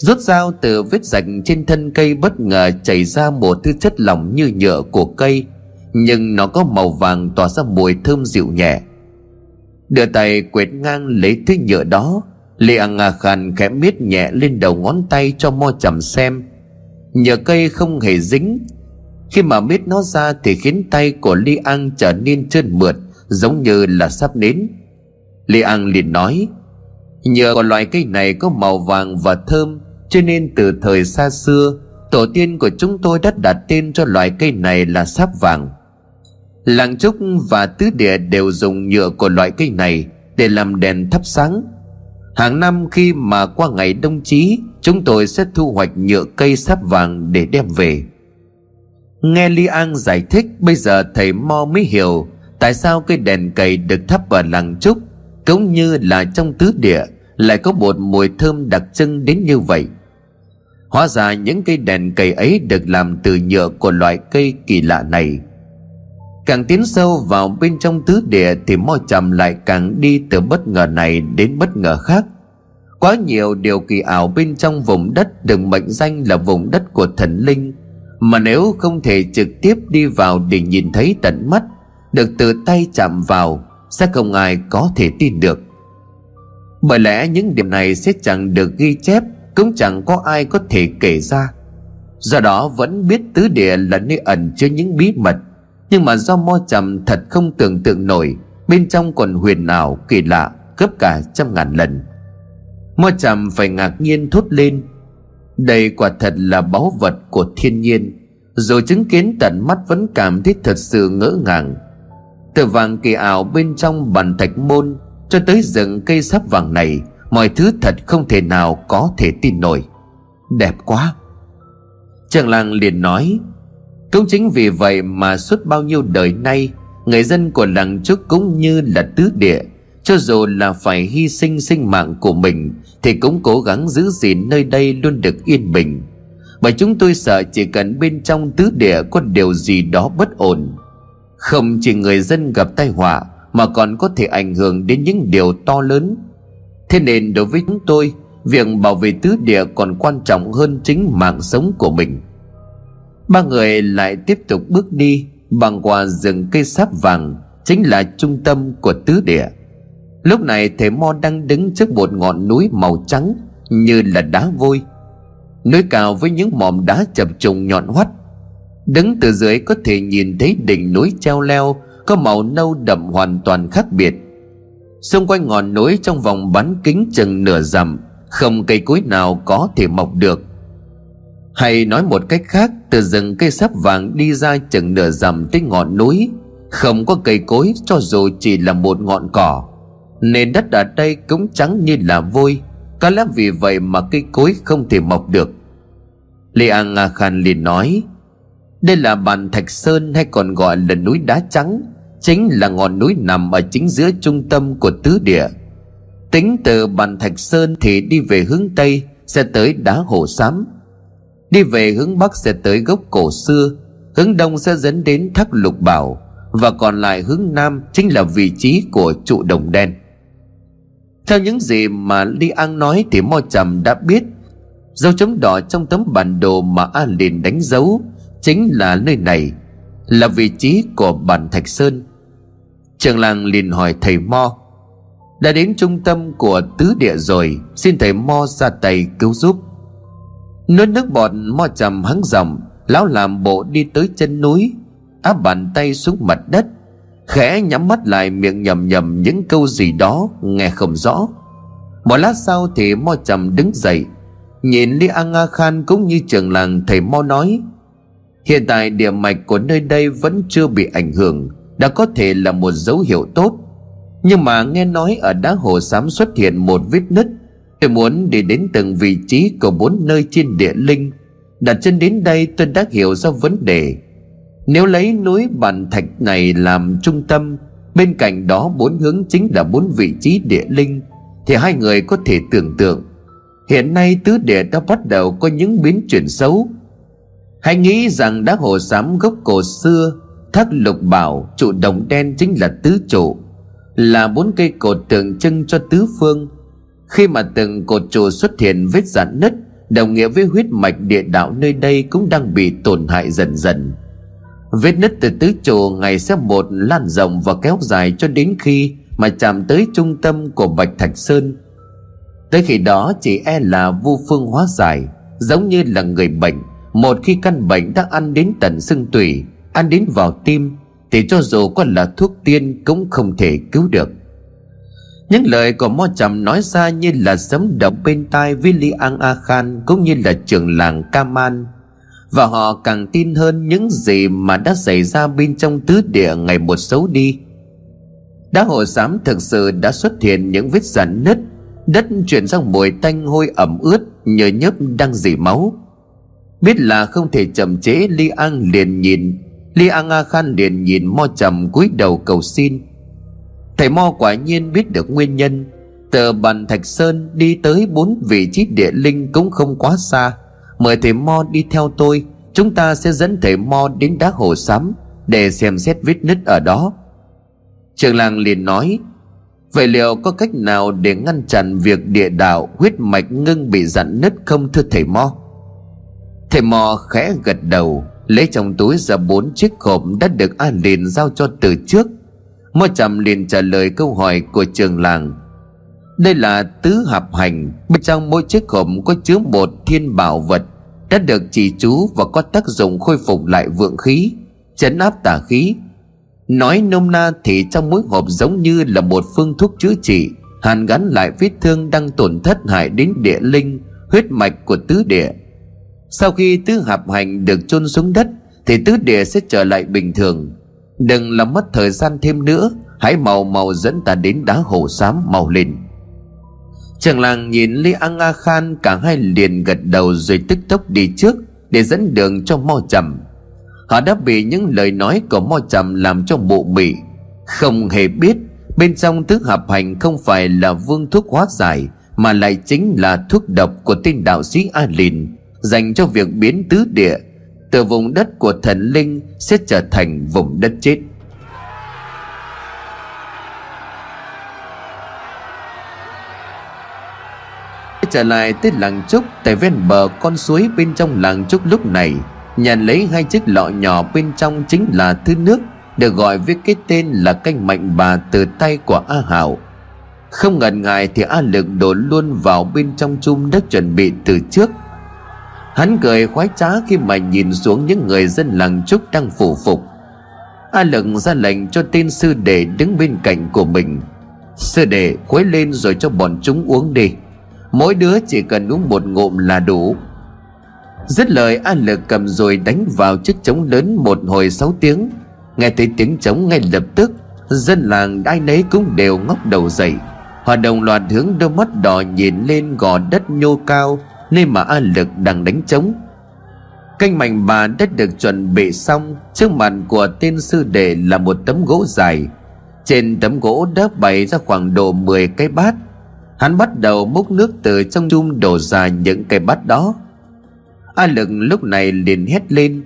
Rút dao từ vết rạch trên thân cây bất ngờ chảy ra một thứ chất lỏng như nhựa của cây, Nhưng nó có màu vàng tỏa ra mùi thơm dịu nhẹ. Đưa tay quệt ngang lấy thứ nhựa đó, Lê An Nga khàn khẽ miết nhẹ lên đầu ngón tay cho mo chầm xem. Nhựa cây không hề dính. Khi mà miết nó ra thì khiến tay của Li An trở nên trơn mượt, giống như là sắp nến. Li An liền nói, Nhựa của loại cây này có màu vàng và thơm. Cho nên từ thời xa xưa, Tổ tiên của chúng tôi đã đặt tên cho loại cây này là sáp vàng. Làng Trúc và Tứ Địa đều dùng nhựa của loại cây này Để làm đèn thắp sáng. Hàng năm khi mà qua ngày đông chí, Chúng tôi sẽ thu hoạch nhựa cây sáp vàng để đem về. Nghe Li An giải thích, Bây giờ thầy Mo mới hiểu Tại sao cây đèn cầy được thắp ở làng Trúc, Cũng như là trong tứ địa, Lại có một mùi thơm đặc trưng đến như vậy. Hóa ra những cây đèn cầy ấy được làm từ nhựa của loại cây kỳ lạ này. Càng tiến sâu vào bên trong tứ địa Thì mo trầm lại càng đi từ bất ngờ này đến bất ngờ khác. Quá nhiều điều kỳ ảo bên trong vùng đất được mệnh danh là vùng đất của thần linh, Mà nếu không thể trực tiếp đi vào để nhìn thấy tận mắt, Được từ tay chạm vào, Sẽ không ai có thể tin được. Bởi lẽ những điểm này sẽ chẳng được ghi chép cũng chẳng có ai có thể kể ra. Do đó vẫn biết tứ địa là nơi ẩn chứa những bí mật, Nhưng mà do mo trầm thật không tưởng tượng nổi, Bên trong còn huyền ảo, kỳ lạ, gấp cả trăm ngàn lần. Mo trầm phải ngạc nhiên thốt lên, Đây quả thật là báu vật của thiên nhiên, Dù chứng kiến tận mắt vẫn cảm thấy thật sự ngỡ ngàng. Từ vàng kỳ ảo bên trong bàn thạch môn Cho tới rừng cây sáp vàng này Mọi thứ thật không thể nào có thể tin nổi. Đẹp quá. Trường làng liền nói, Cũng chính vì vậy mà suốt bao nhiêu đời nay, Người dân của làng trúc cũng như là tứ địa, cho dù là phải hy sinh sinh mạng của mình, Thì cũng cố gắng giữ gìn nơi đây luôn được yên bình. Bởi chúng tôi sợ chỉ cần bên trong tứ địa có điều gì đó bất ổn. Không chỉ người dân gặp tai họa, Mà còn có thể ảnh hưởng đến những điều to lớn Thế nên đối với chúng tôi, Việc bảo vệ tứ địa còn quan trọng hơn chính mạng sống của mình. Ba người lại tiếp tục bước đi Bằng qua rừng cây sáp vàng, Chính là trung tâm của tứ địa. Lúc này thầy Mo đang đứng trước một ngọn núi màu trắng Như là đá vôi. Núi cao với những mỏm đá chập trùng nhọn hoắt. Đứng từ dưới có thể nhìn thấy đỉnh núi treo leo, Có màu nâu đậm hoàn toàn khác biệt. Xung quanh ngọn núi trong vòng bán kính chừng nửa dặm, Không cây cối nào có thể mọc được. Hay nói một cách khác, Từ rừng cây sáp vàng đi ra chừng nửa dặm tới ngọn núi, Không có cây cối cho dù chỉ là một ngọn cỏ. Nền đất ở đây cũng trắng như là vôi, Có lẽ vì vậy mà cây cối không thể mọc được. Lê An Nga Khan liền nói, Đây là bàn Thạch Sơn hay còn gọi là núi đá trắng. Chính là ngọn núi nằm ở chính giữa trung tâm của tứ địa. Tính từ bàn Thạch Sơn thì đi về hướng Tây Sẽ tới đá hồ xám Đi về hướng Bắc sẽ tới gốc cổ xưa, Hướng Đông sẽ dẫn đến thác lục bảo, Và còn lại hướng Nam chính là vị trí của trụ đồng đen. Theo những gì mà Li An nói thì Mo Trầm đã biết, Dấu chấm đỏ trong tấm bản đồ mà A liền đánh dấu Chính là nơi này, Là vị trí của bản Thạch Sơn. Trường làng liền hỏi thầy Mo, Đã đến trung tâm của tứ địa rồi, Xin thầy Mo ra tay cứu giúp. Nuốt nước bọt, Mo trầm hắng giọng, Lão làm bộ đi tới chân núi, Áp bàn tay xuống mặt đất, khẽ nhắm mắt lại miệng nhầm nhầm những câu gì đó, nghe không rõ. Một lát sau thì mo trầm đứng dậy, nhìn li an nga khan cũng như trường làng thầy mo nói, hiện tại địa mạch của nơi đây vẫn chưa bị ảnh hưởng đã có thể là một dấu hiệu tốt. Nhưng mà nghe nói ở đá hồ xám xuất hiện một vết nứt. Tôi muốn đi đến từng vị trí của bốn nơi trên địa linh. Đặt chân đến đây tôi đã hiểu ra vấn đề. Nếu lấy núi bàn thạch này làm trung tâm, Bên cạnh đó bốn hướng chính là bốn vị trí địa linh, Thì hai người có thể tưởng tượng. Hiện nay tứ địa đã bắt đầu có những biến chuyển xấu. Hãy nghĩ rằng đá hồ xám gốc cổ xưa Thác lục bảo trụ đồng đen chính là tứ trụ Là bốn cây cột tượng trưng cho tứ phương Khi mà từng cột trụ xuất hiện vết giãn nứt Đồng nghĩa với huyết mạch địa đạo nơi đây cũng đang bị tổn hại dần dần Vết nứt từ tứ trụ ngày sẽ một lan rộng và kéo dài cho đến khi mà chạm tới trung tâm của Bạch Thạch Sơn. Tới khi đó chỉ e là vô phương hóa giải, giống như là người bệnh. Một khi căn bệnh đã ăn đến tận xương tủy, ăn đến vào tim, thì cho dù có là thuốc tiên cũng không thể cứu được. Những lời của Mo Trầm nói ra như là sấm động bên tai William A Khan cũng như là trưởng làng Kaman. Và họ càng tin hơn những gì mà đã xảy ra bên trong tứ địa ngày một xấu đi. Đá hồ xám thực sự đã xuất hiện những vết rạn nứt Đất chuyển sang mùi tanh hôi ẩm ướt nhờ nhớp đang dỉ máu. Biết là không thể chậm chế li an liền nhìn li an a khan liền nhìn mo trầm cúi đầu cầu xin. Thầy mo quả nhiên biết được nguyên nhân. Từ bàn thạch sơn đi tới bốn vị trí địa linh cũng không quá xa. Mời thầy mo đi theo tôi, chúng ta sẽ dẫn thầy mo đến đá hồ xám để xem xét vết nứt ở đó. Trường làng liền nói, vậy liệu có cách nào để ngăn chặn việc địa đạo huyết mạch ngưng bị dặn nứt không thưa thầy mo? Thầy mo khẽ gật đầu lấy trong túi ra bốn chiếc hộp đã được an liền giao cho từ trước. Mo chậm liền trả lời câu hỏi của trường làng. Đây là tứ hợp hành, bên trong mỗi chiếc hộp có chứa một thiên bảo vật, đã được chỉ chú và có tác dụng khôi phục lại vượng khí, chấn áp tà khí. Nói nôm na thì trong mỗi hộp giống như là một phương thuốc chữa trị, hàn gắn lại vết thương đang tổn thất hại đến địa linh, huyết mạch của tứ địa sau khi tứ hợp hành được chôn xuống đất, thì tứ địa sẽ trở lại bình thường. Đừng làm mất thời gian thêm nữa, hãy màu màu dẫn ta đến đá hồ xám màu lên. Trường làng nhìn Lý An A Khan, Cả hai liền gật đầu rồi tức tốc đi trước Để dẫn đường cho Mo Trầm. Họ đã bị những lời nói của Mo Trầm Làm cho mụ mị. Không hề biết, Bên trong tứ hợp hành không phải là vương thuốc hóa giải, Mà lại chính là thuốc độc của tên đạo sĩ A Lìn. Dành cho việc biến tứ địa. Từ vùng đất của thần linh Sẽ trở thành vùng đất chết. Trở lại tới làng trúc, tại ven bờ con suối bên trong làng trúc lúc này. Nhàn lấy hai chiếc lọ nhỏ bên trong chính là thứ nước, được gọi với cái tên là canh mạnh bà từ tay của a hảo. Không ngần ngại thì a lực đổ luôn vào bên trong chum đất chuẩn bị từ trước hắn cười khoái trá khi mà nhìn xuống những người dân làng trúc đang phủ phục. A lực ra lệnh cho tên sư đệ đứng bên cạnh của mình. Sư đệ, khuấy lên rồi cho bọn chúng uống đi. Mỗi đứa chỉ cần uống một ngụm là đủ. Dứt lời, A Lực cầm rồi đánh vào chiếc trống lớn một hồi sáu tiếng. Nghe thấy tiếng trống ngay lập tức, Dân làng ai nấy cũng đều ngóc đầu dậy. Họ đồng loạt hướng đôi mắt đỏ nhìn lên gò đất nhô cao Nơi mà A Lực đang đánh trống. Canh mảnh bà đã được chuẩn bị xong, Trước mặt của tên sư đệ là một tấm gỗ dài. Trên tấm gỗ đã bày ra khoảng độ 10 cái bát. Hắn bắt đầu múc nước từ trong chung đổ ra những cái bát đó. A lực lúc này liền hét lên.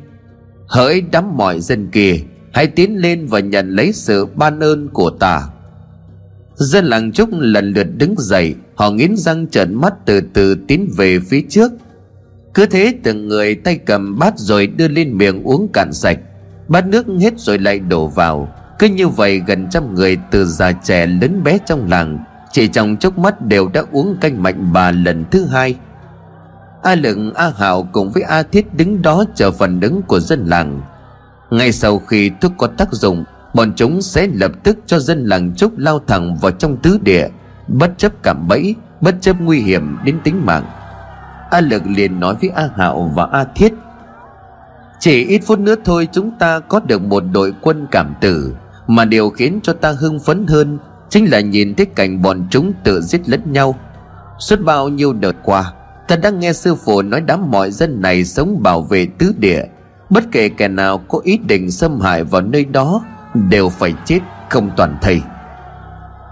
Hỡi đám mọi dân kia, Hãy tiến lên và nhận lấy sự ban ơn của ta. Dân làng trúc lần lượt đứng dậy. Họ nghiến răng trợn mắt từ từ tiến về phía trước. Cứ thế từng người tay cầm bát rồi đưa lên miệng uống cạn sạch. Bát nước hết rồi lại đổ vào. Cứ như vậy gần trăm người từ già trẻ lớn bé trong làng, chỉ trong chốc mắt đều đã uống canh mạnh bà lần thứ hai. A Lựng A Hảo cùng với A Thiết đứng đó chờ phần đứng của dân làng. Ngay sau khi thuốc có tác dụng, Bọn chúng sẽ lập tức cho dân làng trúc lao thẳng vào trong tứ địa. Bất chấp cảm bẫy, Bất chấp nguy hiểm đến tính mạng. A Lực liền nói với A Hạo và A Thiết, Chỉ ít phút nữa thôi chúng ta có được một đội quân cảm tử, Mà điều khiến cho ta hưng phấn hơn chính là nhìn thấy cảnh bọn chúng tự giết lẫn nhau. Suốt bao nhiêu đợt qua, ta đã nghe sư phụ nói đám mọi dân này sống bảo vệ tứ địa. Bất kể kẻ nào có ý định xâm hại vào nơi đó, đều phải chết không toàn thây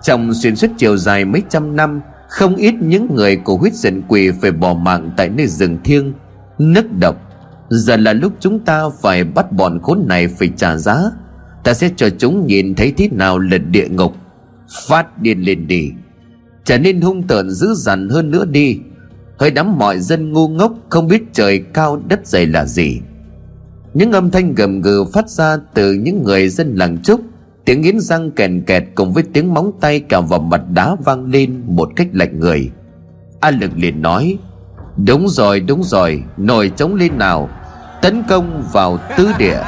trong xuyên suốt chiều dài mấy trăm năm, không ít những người của huyết dân quỷ phải bỏ mạng tại nơi rừng thiêng, nức độc. Giờ là lúc chúng ta phải bắt bọn khốn này phải trả giá. Ta sẽ cho chúng nhìn thấy thế nào là địa ngục. Phát điên lên đi. Trở nên hung tợn dữ dằn hơn nữa đi. Hơi đám mọi dân ngu ngốc không biết trời cao đất dày là gì. Những âm thanh gầm gừ phát ra từ những người dân làng trúc tiếng nghiến răng kèn kẹt cùng với tiếng móng tay cào vào mặt đá vang lên một cách lạnh người. A lực liền nói, đúng rồi đúng rồi nổi trống lên nào, tấn công vào tứ địa.